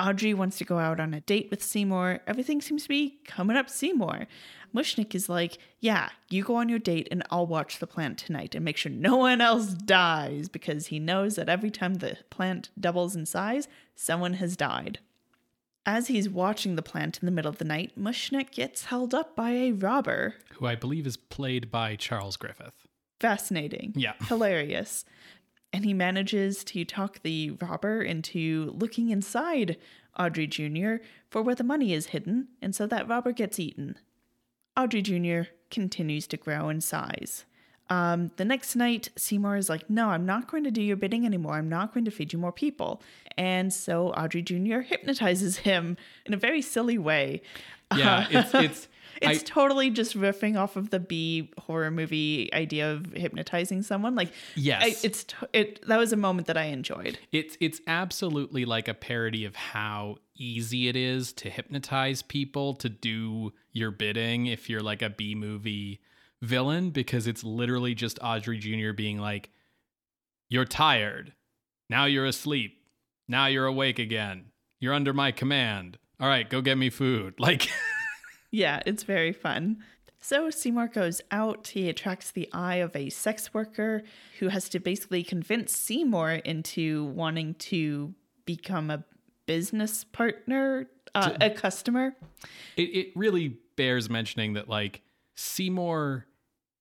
Audrey wants to go out on a date with Seymour. Everything seems to be coming up Seymour. Mushnick is like, Yeah, you go on your date and I'll watch the plant tonight and make sure no one else dies because he knows that every time the plant doubles in size, someone has died. As he's watching the plant in the middle of the night, Mushnick gets held up by a robber. Who I believe is played by Charles Griffith. Fascinating. Yeah. Hilarious. And he manages to talk the robber into looking inside Audrey Jr. for where the money is hidden, and so that robber gets eaten. Audrey Jr. continues to grow in size. Um, the next night, Seymour is like, No, I'm not going to do your bidding anymore. I'm not going to feed you more people. And so Audrey Jr. hypnotizes him in a very silly way. Yeah, it's it's It's I- totally just riffing off of the B horror movie idea of hypnotizing someone. Like, Yes. I, it's t- it. That was a moment that I enjoyed. It's it's absolutely like a parody of how easy it is to hypnotize people to do your bidding if you're like a B movie villain because it's literally just Audrey Jr. being like you're tired. Now you're asleep. Now you're awake again. You're under my command. All right, go get me food. Like Yeah, it's very fun. So Seymour goes out. He attracts the eye of a sex worker who has to basically convince Seymour into wanting to become a business partner, uh, a customer. it, it really bears mentioning that like Seymour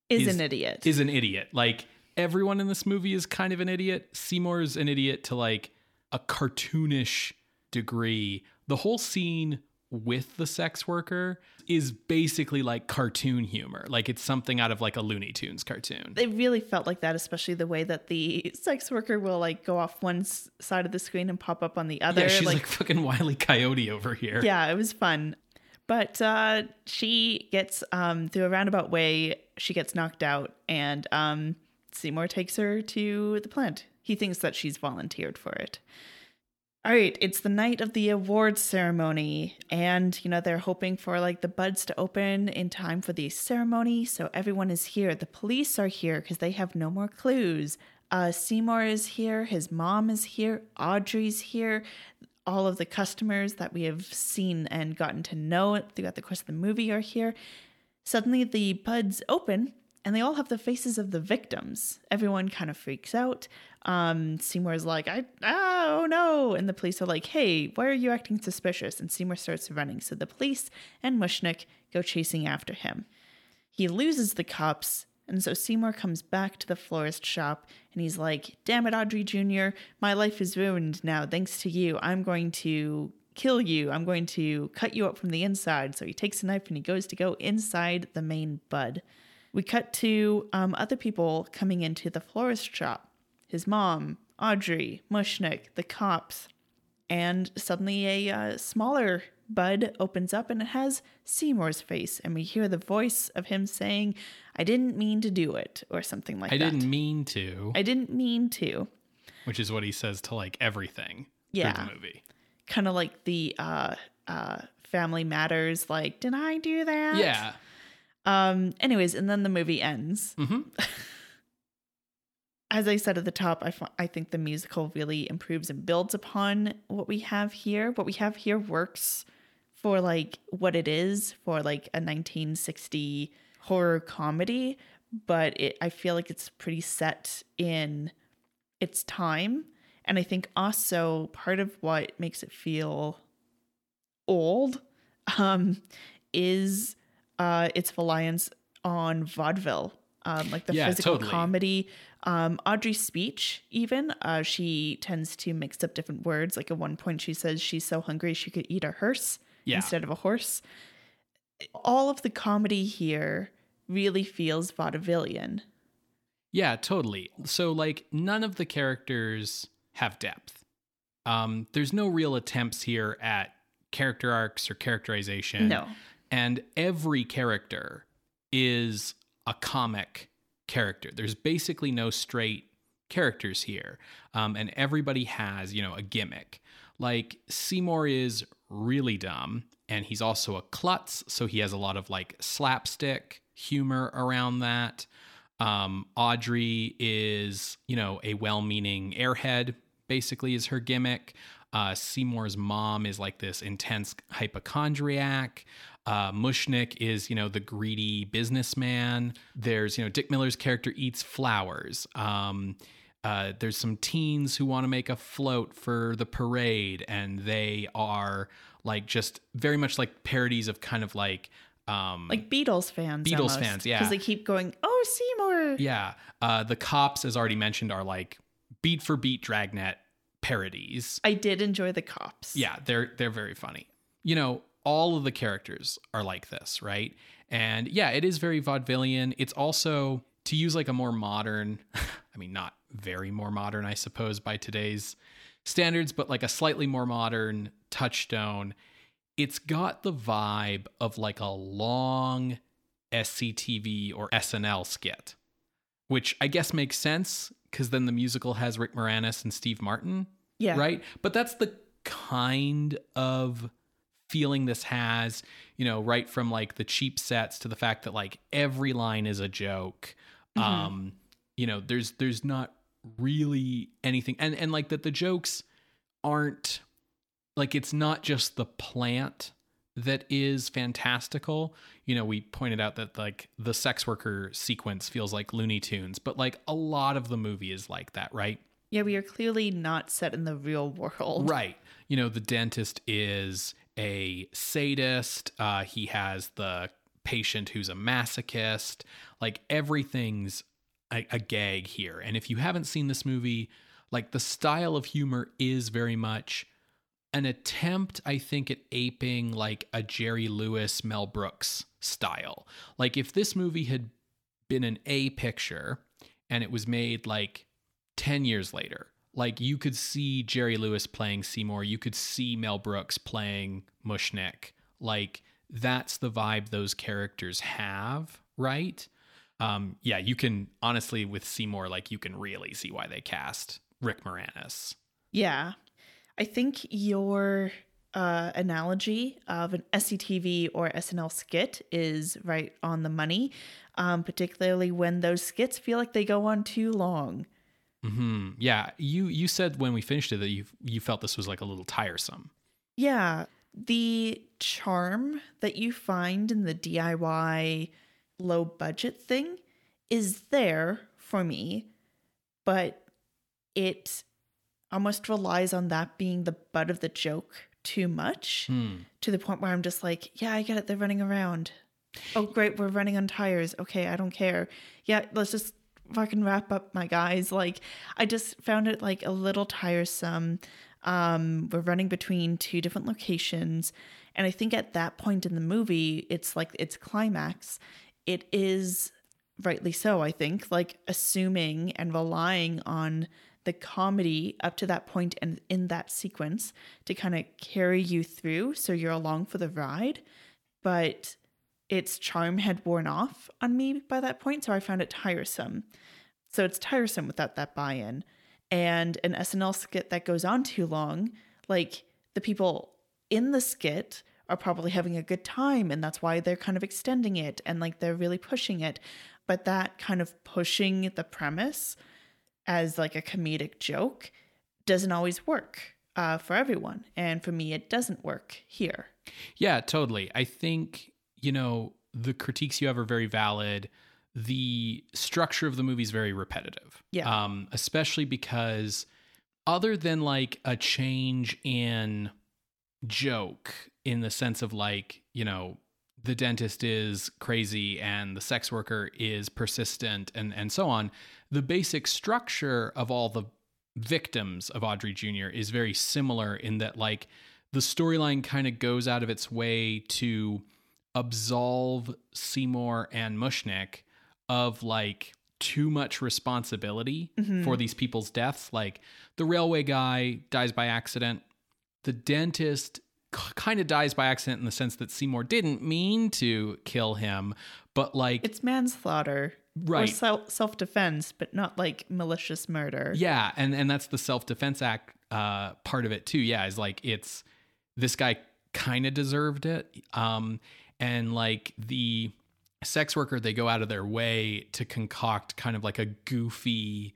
Is, Is- an idiot. is an idiot. Like everyone in this movie is kind of an idiot. Seymour's an idiot to like a cartoonish degree. The whole scene with the sex worker is basically like cartoon humor. Like it's something out of like a Looney Tunes cartoon. it really felt like that, especially the way that the sex worker will like go off one side of the screen and pop up on the other. Yeah, she's like, fucking Wiley Coyote over here. yeah, it was fun. But uh, she gets um, through a roundabout way. She gets knocked out, and um, Seymour takes her to the plant. He thinks that she's volunteered for it. All right, it's the night of the awards ceremony, and you know they're hoping for like the buds to open in time for the ceremony. So everyone is here. The police are here because they have no more clues. Uh, Seymour is here. His mom is here. Audrey's here. All of the customers that we have seen and gotten to know throughout the course of the movie are here. Suddenly, the buds open and they all have the faces of the victims. Everyone kind of freaks out. Um, Seymour's like, I, oh no. And the police are like, hey, why are you acting suspicious? And Seymour starts running. So the police and Mushnick go chasing after him. He loses the cops. And so Seymour comes back to the florist shop and he's like, damn it, Audrey Jr., my life is ruined now. Thanks to you. I'm going to kill you. I'm going to cut you up from the inside. So he takes a knife and he goes to go inside the main bud. We cut to um, other people coming into the florist shop his mom, Audrey, Mushnick, the cops. And suddenly a uh, smaller bud opens up and it has Seymour's face. And we hear the voice of him saying, I didn't mean to do it, or something like I that. I didn't mean to, I didn't mean to. which is what he says to like everything Yeah. through the movie. Kind of like the uh, uh, Family Matters, like, did I do that? Yeah. Um. Anyways, and then the movie ends. hmm As I said at the top, I, f- I think the musical really improves and builds upon what we have here. What we have here works for like what it is for like a 1960 horror comedy, but it I feel like it's pretty set in its time And I think also part of what makes it feel old um, is uh, its reliance on vaudeville, um, like the Yeah, physical totally. comedy. Um, Audrey's speech, even, uh, she tends to mix up different words. Like at one point, she says she's so hungry she could eat a hearse Yeah. instead of a horse. All of the comedy here really feels vaudevillian. Yeah, totally. So like none of the characters have depth. Um, there's no real attempts here at character arcs or characterization. No. And every character is a comic character. There's basically no straight characters here. Um, and everybody has, you know, a gimmick. Like Seymour is really dumb and he's also a klutz, so he has a lot of like slapstick humor around that. Um, Audrey is, you know, a well-meaning airhead, basically is her gimmick. Uh, Seymour's mom is like this intense hypochondriac. Uh, Mushnick is, you know, the greedy businessman. There's, you know, Dick Miller's character eats flowers. Um, uh, there's some teens who want to make a float for the parade, and they are like just very much like parodies of kind of like um, Like Beatles fans. Beatles fans, yeah. Because they keep going, oh, Seymour. Yeah. Uh, the cops, as already mentioned, are like beat for beat dragnet parodies. I did enjoy the cops. Yeah, they're they're very funny. You know, all of the characters are like this, right? And yeah, it is very vaudevillian. It's also to use like a more modern, I mean, not very more modern, I suppose, by today's standards, but like a slightly more modern touchstone. It's got the vibe of like a long SCTV or SNL skit, which I guess makes sense because then the musical has Rick Moranis and Steve Martin Yeah. right? But that's the kind of feeling this has, you know, right from like the cheap sets to the fact that like every line is a joke. Um, you know, there's there's not really anything and and like that the jokes aren't like it's not just the plant that is fantastical. You know, we pointed out that like the sex worker sequence feels like Looney Tunes, but like a lot of the movie is like that, right? Yeah, we are clearly not set in the real world. Right. You know, the dentist is a sadist. Uh, he has the patient who's a masochist. Like everything's a, a gag here. And if you haven't seen this movie, like the style of humor is very much an attempt, I think, at aping like a Jerry Lewis, Mel Brooks style. Like if this movie had been an A picture and it was made like 10 years later, like you could see Jerry Lewis playing Seymour, you could see Mel Brooks playing Mushnick. Like that's the vibe those characters have, right? Um, yeah, you can honestly with Seymour, like you can really see why they cast Rick Moranis. Yeah. I think your uh, analogy of an SCTV or SNL skit is right on the money, um, particularly when those skits feel like they go on too long. Hmm Yeah, you you said when we finished it that you you felt this was like a little tiresome. Yeah. The charm that you find in the DIY low budget thing is there for me, but it almost relies on that being the butt of the joke too much Hmm. to the point where I'm just like, yeah, I get it. They're running around. Oh, great. We're running on tires. Okay. I don't care. Yeah. Let's just fucking wrap up, my guys. Like, I just found it like a little tiresome. Um, we're running between two different locations. And I think at that point in the movie, it's like its climax. It is rightly so, I think, like assuming and relying on the comedy up to that point and in that sequence to kind of carry you through so you're along for the ride. But its charm had worn off on me by that point, so I found it tiresome. So it's tiresome without that buy in. And an SNL skit that goes on too long, like the people in the skit are probably having a good time, and that's why they're kind of extending it and like they're really pushing it. But that kind of pushing the premise as like a comedic joke doesn't always work uh, for everyone. And for me, it doesn't work here. Yeah, totally. I think, you know, the critiques you have are very valid. The structure of the movie is very repetitive. Yeah. Um, especially because other than like a change in joke in the sense of like, you know, the dentist is crazy and the sex worker is persistent and and so on, the basic structure of all the victims of Audrey Jr. is very similar in that like the storyline kind of goes out of its way to absolve Seymour and Mushnick of like too much responsibility for these people's deaths. Like the railway guy dies by accident. The dentist kind of dies by accident in the sense that Seymour didn't mean to kill him, but like It's manslaughter. Or self defense, but not like malicious murder. Yeah, and and that's the self defense act uh, part of it too. Yeah, is like it's this guy kind of deserved it, um, and like the sex worker, they go out of their way to concoct kind of like a goofy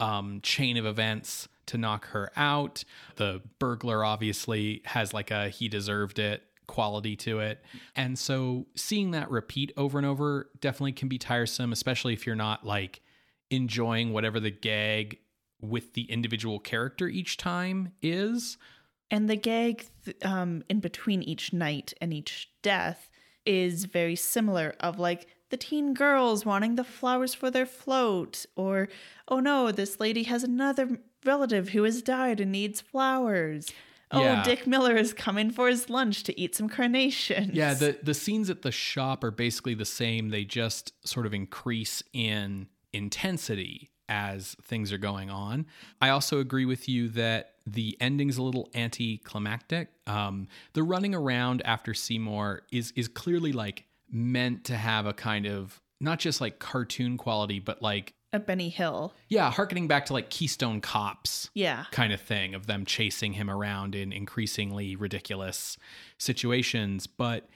um, chain of events to knock her out. The burglar obviously has like a he deserved it quality to it. And so seeing that repeat over and over definitely can be tiresome, especially if you're not like enjoying whatever the gag with the individual character each time is. And the gag um, in between each night and each death is very similar of like the teen girls wanting the flowers for their float or oh no this lady has another relative who has died and needs flowers oh Yeah. dick miller is coming for his lunch to eat some carnations Yeah, the the scenes at the shop are basically the same. They just sort of increase in intensity as things are going on. I also agree with you that the ending's a little anticlimactic. Um, the running around after Seymour is is clearly like meant to have a kind of not just like cartoon quality, but like a benny hill yeah, harkening back to like Keystone Cops yeah kind of thing of them chasing him around in increasingly ridiculous situations. But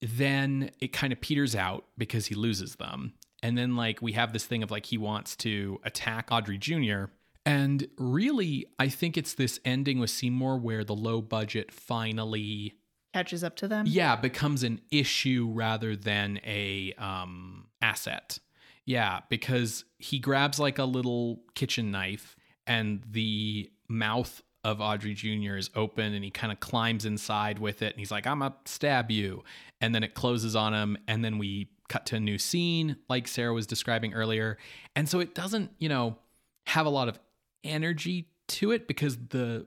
then it kind of peters out because he loses them. And then, like, we have this thing of like he wants to attack Audrey Jr. And really, I think it's this ending with Seymour where the low budget finally, catches up to them yeah, becomes an issue rather than a um, asset. Yeah, because he grabs like a little kitchen knife and the mouth of Audrey Jr. is open and he kind of climbs inside with it and he's like, I'm gonna stab you. And then it closes on him and then we cut to a new scene, like Sarah was describing earlier. And so it doesn't, you know, have a lot of energy to it because the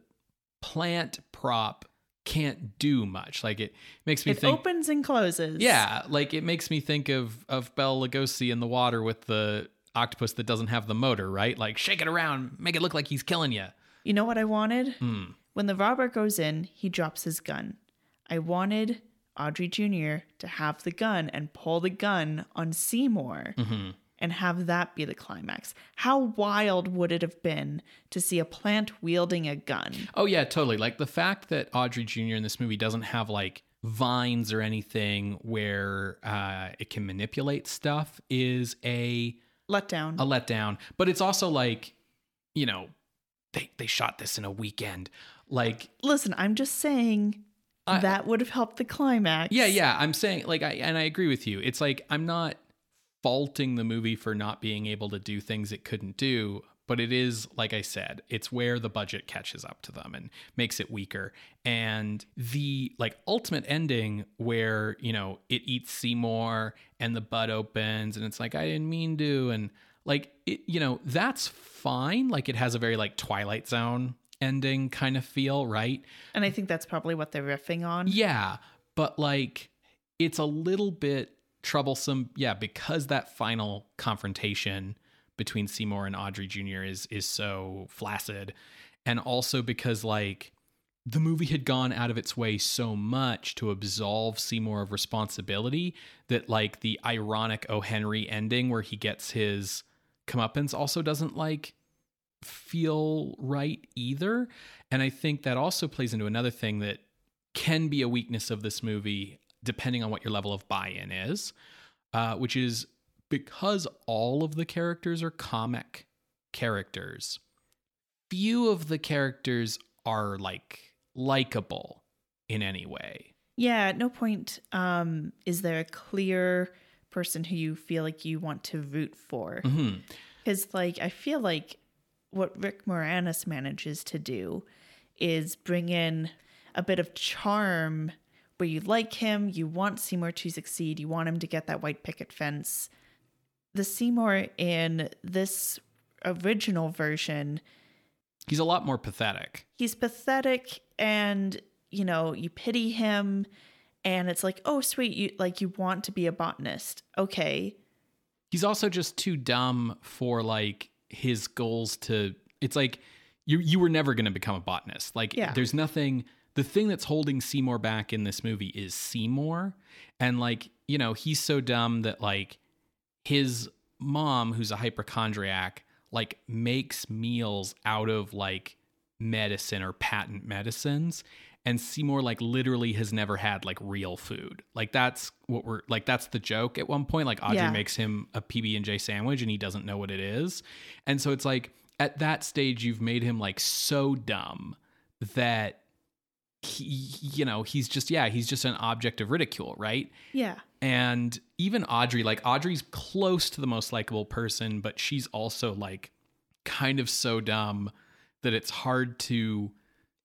plant prop can't do much. Like it makes me think it think opens and closes yeah, like it makes me think of of Bela Lugosi in the water with the octopus that doesn't have the motor, right? Like shake it around, make it look like he's killing you. You know what I wanted? Hmm. When the robber goes in, he drops his gun. I wanted Audrey Jr. to have the gun and pull the gun on Seymour Mm-hmm. And have that be the climax. How wild would it have been to see a plant wielding a gun? Oh yeah, totally. Like the fact that Audrey Jr. in this movie doesn't have like vines or anything where uh, it can manipulate stuff is a letdown. a letdown. But it's also like, you know, they they shot this in a weekend. Like Listen, I'm just saying I- that would have helped the climax. Yeah, yeah. I'm saying like I and I agree with you. It's like I'm not faulting the movie for not being able to do things it couldn't do, but it is like I said, it's where the budget catches up to them and makes it weaker. And the like ultimate ending where, you know, it eats Seymour and the butt opens and it's like I didn't mean to and like it, you know, that's fine. Like it has a very like Twilight Zone ending kind of feel, right? And I think that's probably what they're riffing on. Yeah, but like it's a little bit troublesome. Yeah, because that final confrontation between Seymour and Audrey Jr. is is so flaccid, and also because like the movie had gone out of its way so much to absolve Seymour of responsibility that like the ironic O. Henry ending where he gets his comeuppance also doesn't like feel right either. And I think that also plays into another thing that can be a weakness of this movie, depending on what your level of buy in is, uh, which is because all of the characters are comic characters, few of the characters are like likable in any way. Yeah, at no point um, is there a clear person who you feel like you want to root for. Because, like, I feel like what Rick Moranis manages to do is bring in a bit of charm where you like him, you want Seymour to succeed, you want him to get that white picket fence. The Seymour in this original version, He's a lot more pathetic. he's pathetic and, you know, you pity him and it's like, "Oh, sweet, you like you want to be a botanist." Okay. He's also just too dumb for like his goals to it's like you you were never going to become a botanist. Like Yeah. there's nothing the thing that's holding Seymour back in this movie is Seymour and like, you know, he's so dumb that like his mom who's a hypochondriac like makes meals out of like medicine or patent medicines and Seymour like literally has never had like real food. Like that's what we're like that's the joke at one point like Audrey Yeah. makes him a PB&J sandwich and he doesn't know what it is. And so it's like at that stage you've made him like so dumb that he you know, he's just yeah, he's just an object of ridicule, right? Yeah. And even Audrey, like Audrey's close to the most likable person, but she's also like kind of so dumb that it's hard to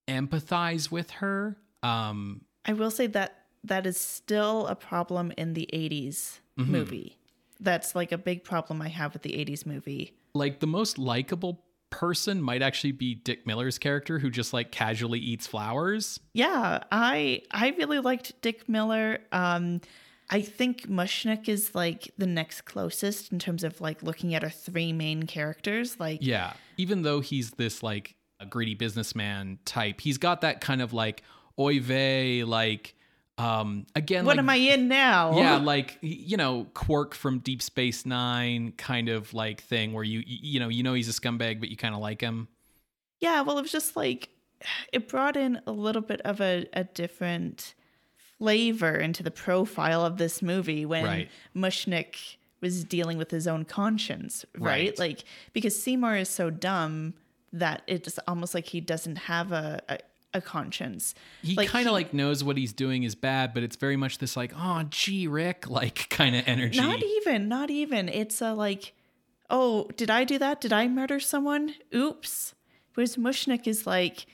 empathize with her. Um I will say that that is still a problem in the 80s movie. That's like a big problem I have with the 80s movie. like the most likable person might actually be Dick Miller's character who just like casually eats flowers. Yeah, I I really liked Dick Miller. Um I think Mushnick is like the next closest in terms of like looking at our three main characters. Like Yeah. Even though he's this like a greedy businessman type, he's got that kind of like oy vey, like um again what like, am I in now? yeah like you know Quark from deep space nine kind of like thing where you you know you know he's a scumbag but you kind of like him Yeah, well, it was just like it brought in a little bit of a, a different flavor into the profile of this movie when Right. Mushnick was dealing with his own conscience, right? Right. Like because Seymour is so dumb that it's almost like he doesn't have a a, a conscience. he Like, kind of like knows what he's doing is bad but it's very much this like oh gee rick like kind of energy Not even, not even. It's a like, oh, did I do that? Did I murder someone? Oops. Whereas Mushnick is like,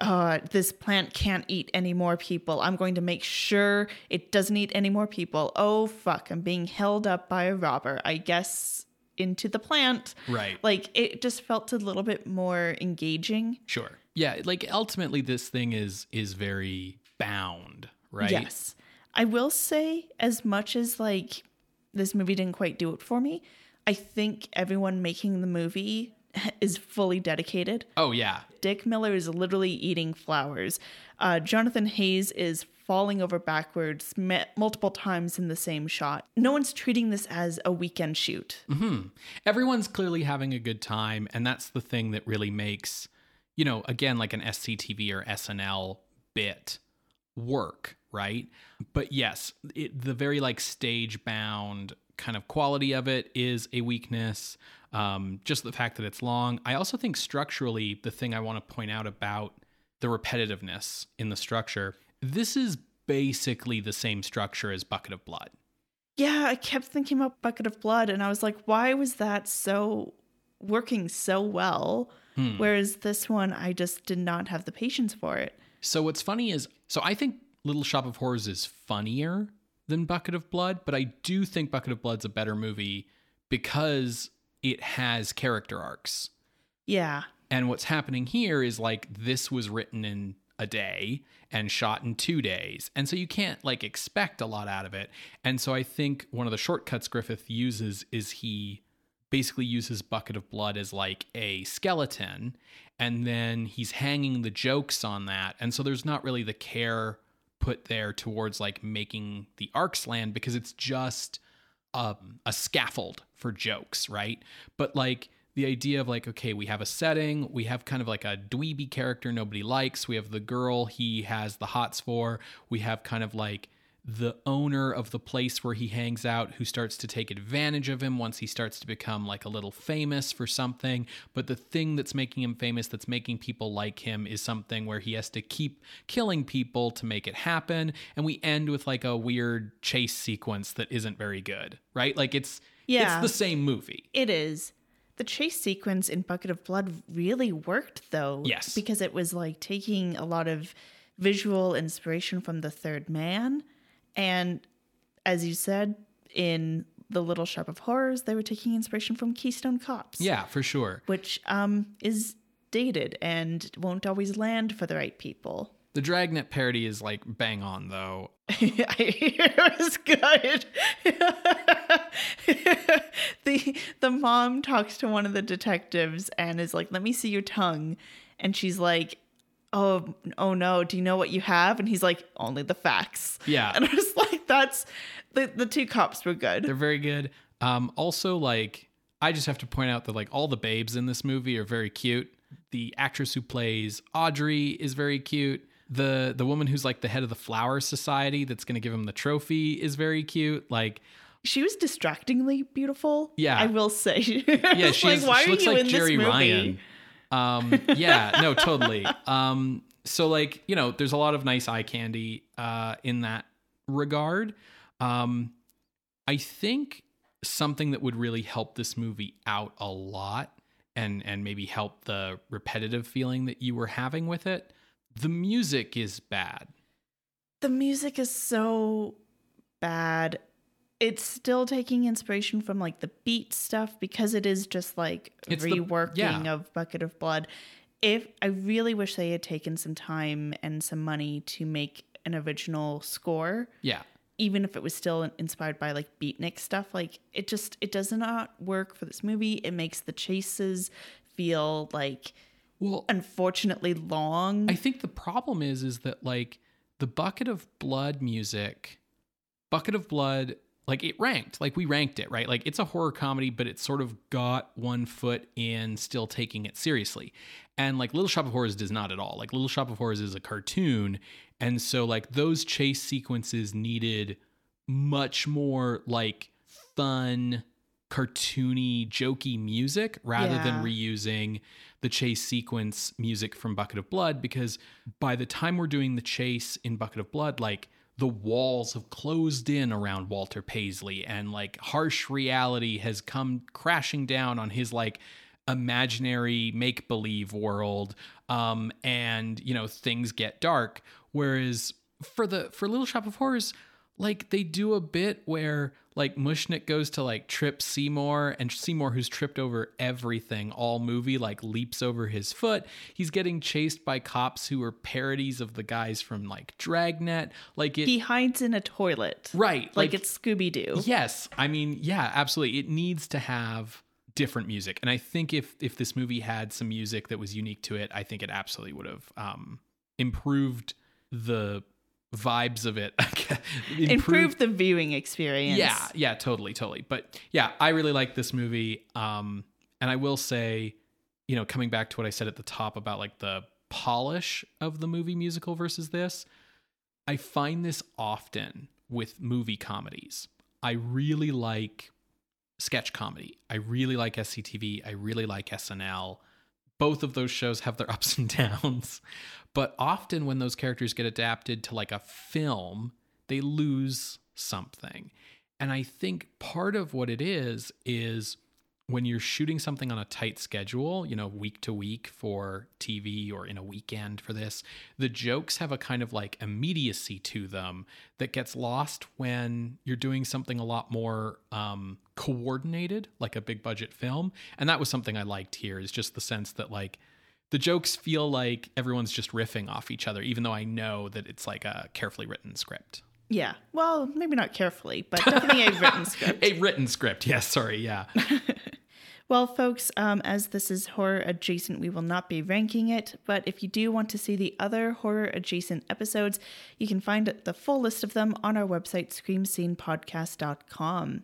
uh, this plant can't eat any more people. I'm going to make sure it doesn't eat any more people. Oh fuck, I'm being held up by a robber. I guess into the plant. Right. Like it just felt a little bit more engaging. sure yeah like ultimately this thing is is very bound right Yes. I will say, as much as like this movie didn't quite do it for me, I think everyone making the movie is fully dedicated. oh yeah Dick Miller is literally eating flowers. Uh, Jonathan Haze is falling over backwards multiple times in the same shot. No one's treating this as a weekend shoot. everyone's clearly having a good time and that's the thing that really makes you know again like an sctv or snl bit work right but yes it, the very like stage bound kind of quality of it is a weakness um, just the fact that it's long i also think structurally the thing i want to point out about the repetitiveness in the structure this is basically the same structure as bucket of blood Yeah, I kept thinking about Bucket of Blood, and I was like, why was that so working so well? Hmm. Whereas this one, I just did not have the patience for it. So what's funny is, so I think Little Shop of Horrors is funnier than Bucket of Blood, but I do think Bucket of Blood's a better movie because it has character arcs. Yeah. And what's happening here is like this was written in a day and shot in two days. And so you can't like expect a lot out of it. And so I think one of the shortcuts Griffith uses is he basically uses Bucket of Blood as like a skeleton. And then he's hanging the jokes on that. And so there's not really the care put there towards like making the arcs land because it's just um, a scaffold for jokes, right? But like the idea of like, okay, we have a setting, we have kind of like a dweeby character nobody likes, we have the girl he has the hots for, we have kind of like the owner of the place where he hangs out who starts to take advantage of him once he starts to become like a little famous for something. But the thing that's making him famous, that's making people like him, is something where he has to keep killing people to make it happen. And we end with like a weird chase sequence that isn't very good, right? Like it's Yeah. it's the same movie. It is. The chase sequence in Bucket of Blood really worked though. Yes. Because it was like taking a lot of visual inspiration from The Third Man. And as you said, in The Little Shop of Horrors, they were taking inspiration from Keystone Cops. Yeah, for sure. Which um is dated and won't always land for the right people. The Dragnet parody is like bang on though. It was good. the the mom talks to one of the detectives and is like, "Let me see your tongue," and she's like, "Oh, oh no! Do you know what you have?" And he's like, "Only the facts." Yeah. and I was like, "That's the the two cops were good." They're very good. Um, also, like, I just have to point out that like all the babes in this movie are very cute. The actress who plays Audrey is very cute. The the woman who's like the head of the flower society that's going to give him the trophy is very cute. Like, She was distractingly beautiful. Yeah. I will say. yeah, she, like, why she are looks you like in Jerry this movie? Ryan. Um, yeah, no, totally. Um, so like, you know, there's a lot of nice eye candy uh, in that regard. Um, I think something that would really help this movie out a lot and and maybe help the repetitive feeling that you were having with it. The music is bad. the music is so bad. It's still taking inspiration from like the beat stuff because it is just like It's the- reworking yeah. of Bucket of Blood. If I really wish they had taken some time and some money to make an original score, Yeah. even if it was still inspired by like beatnik stuff, like it just it does not work for this movie. It makes the chases feel like Well, unfortunately long. I think the problem is is that like the bucket of blood music, bucket of blood, like it ranked, like we ranked it, right? Like it's a horror comedy, but it sort of got one foot in still taking it seriously. And like Little Shop of Horrors does not at all. Like Little Shop of Horrors is a cartoon. And so like those chase sequences needed much more like fun, cartoony, jokey music rather than reusing the chase sequence music from Bucket of Blood because by the time we're doing the chase in Bucket of Blood, like the walls have closed in around Walter Paisley and like harsh reality has come crashing down on his like imaginary make believe world um and you know things get dark. Whereas for the for Little Shop of Horrors like they do a bit where like Mushnick goes to like trip Seymour and Seymour who's tripped over everything all movie like leaps over his foot. He's getting chased by cops who are parodies of the guys from like Dragnet. Like it he hides in a toilet. right Like, it's Scooby Doo. Yes, I mean, yeah, absolutely. It needs to have different music, and I think if if this movie had some music that was unique to it, I think it absolutely would have um, improved the vibes of it. Improve the viewing experience. Yeah, yeah, totally, totally. But yeah, I really like this movie. Um, and I will say, you know, coming back to what I said at the top about like the polish of the movie musical versus this, I find this often with movie comedies. I really like sketch comedy. I really like SCTV. I really like SNL. Both of those shows have their ups and downs. But often when those characters get adapted to like a film, they lose something. And I think part of what it is is when you're shooting something on a tight schedule, you know, week to week for TV or in a weekend for this, the jokes have a kind of like immediacy to them that gets lost when you're doing something a lot more um, coordinated, like a big budget film. And that was something I liked here is just the sense that like the jokes feel like everyone's just riffing off each other, even though I know that it's like a carefully written script. Yeah. Well, maybe not carefully, but definitely a written script. A written script. Yes, sorry. Yeah. Well, folks, um, as this is horror adjacent, we will not be ranking it. But if you do want to see the other horror adjacent episodes, you can find the full list of them on our website, screamscenepodcast.com.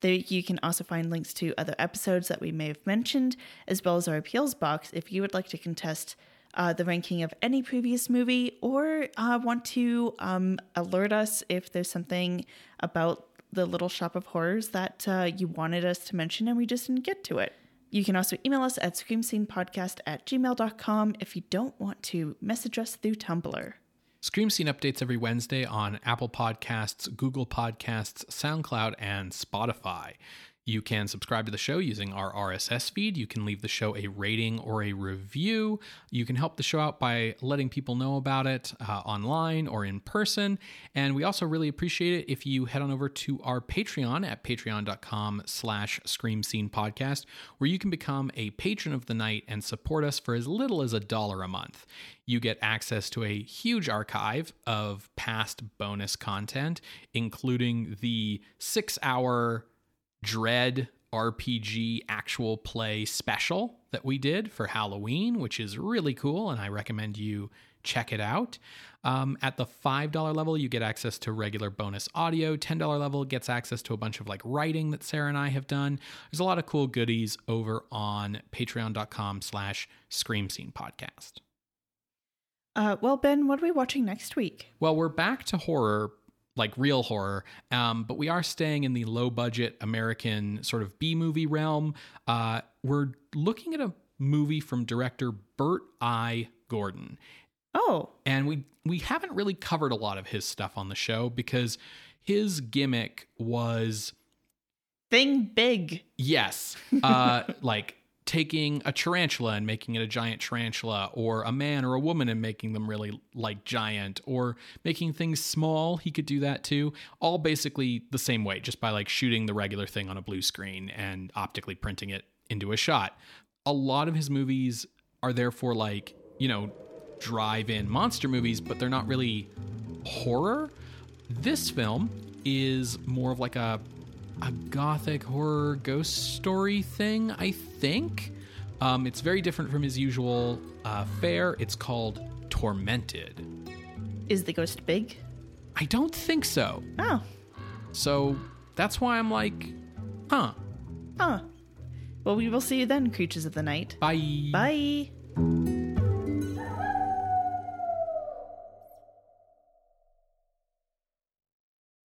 There you can also find links to other episodes that we may have mentioned, as well as our appeals box if you would like to contest uh, the ranking of any previous movie or uh, want to um, alert us if there's something about the Little Shop of Horrors that uh, you wanted us to mention and we just didn't get to it. You can also email us at screamscenepodcast at gmail.com if you don't want to message us through Tumblr. Scream Scene updates every Wednesday on Apple Podcasts, Google Podcasts, SoundCloud, and Spotify. You can subscribe to the show using our RSS feed. You can leave the show a rating or a review. You can help the show out by letting people know about it uh, online or in person. And we also really appreciate it if you head on over to our Patreon at patreon.com slash scream scene podcast, where you can become a patron of the night and support us for as little as a dollar a month. You get access to a huge archive of past bonus content, including the six hour Dread RPG actual play special that we did for Halloween, which is really cool, and I recommend you check it out. Um, at the $5 level, you get access to regular bonus audio. $10 level gets access to a bunch of like writing that Sarah and I have done. There's a lot of cool goodies over on patreon.com slash scream scene podcast. Uh, well, Ben, what are we watching next week? Well, we're back to horror, like real horror, um, but we are staying in the low budget American sort of B movie realm. Uh, we're looking at a movie from director Bert I. Gordon. Oh, And we we haven't really covered a lot of his stuff on the show because his gimmick was thing big. Yes. Uh, like taking a tarantula and making it a giant tarantula, or a man or a woman and making them really like giant, or making things small. He could do that too. All basically the same way, just by like shooting the regular thing on a blue screen and optically printing it into a shot. A lot of his movies are therefore like, you know, drive in monster movies, but they're not really horror. This film is more of like a a gothic horror ghost story thing, I think. Um, it's very different from his usual uh, fare. It's called Tormented. Is the ghost big? I don't think so. Oh, So that's why I'm like, huh. huh. Well, we will see you then, creatures of the night. Bye. Bye.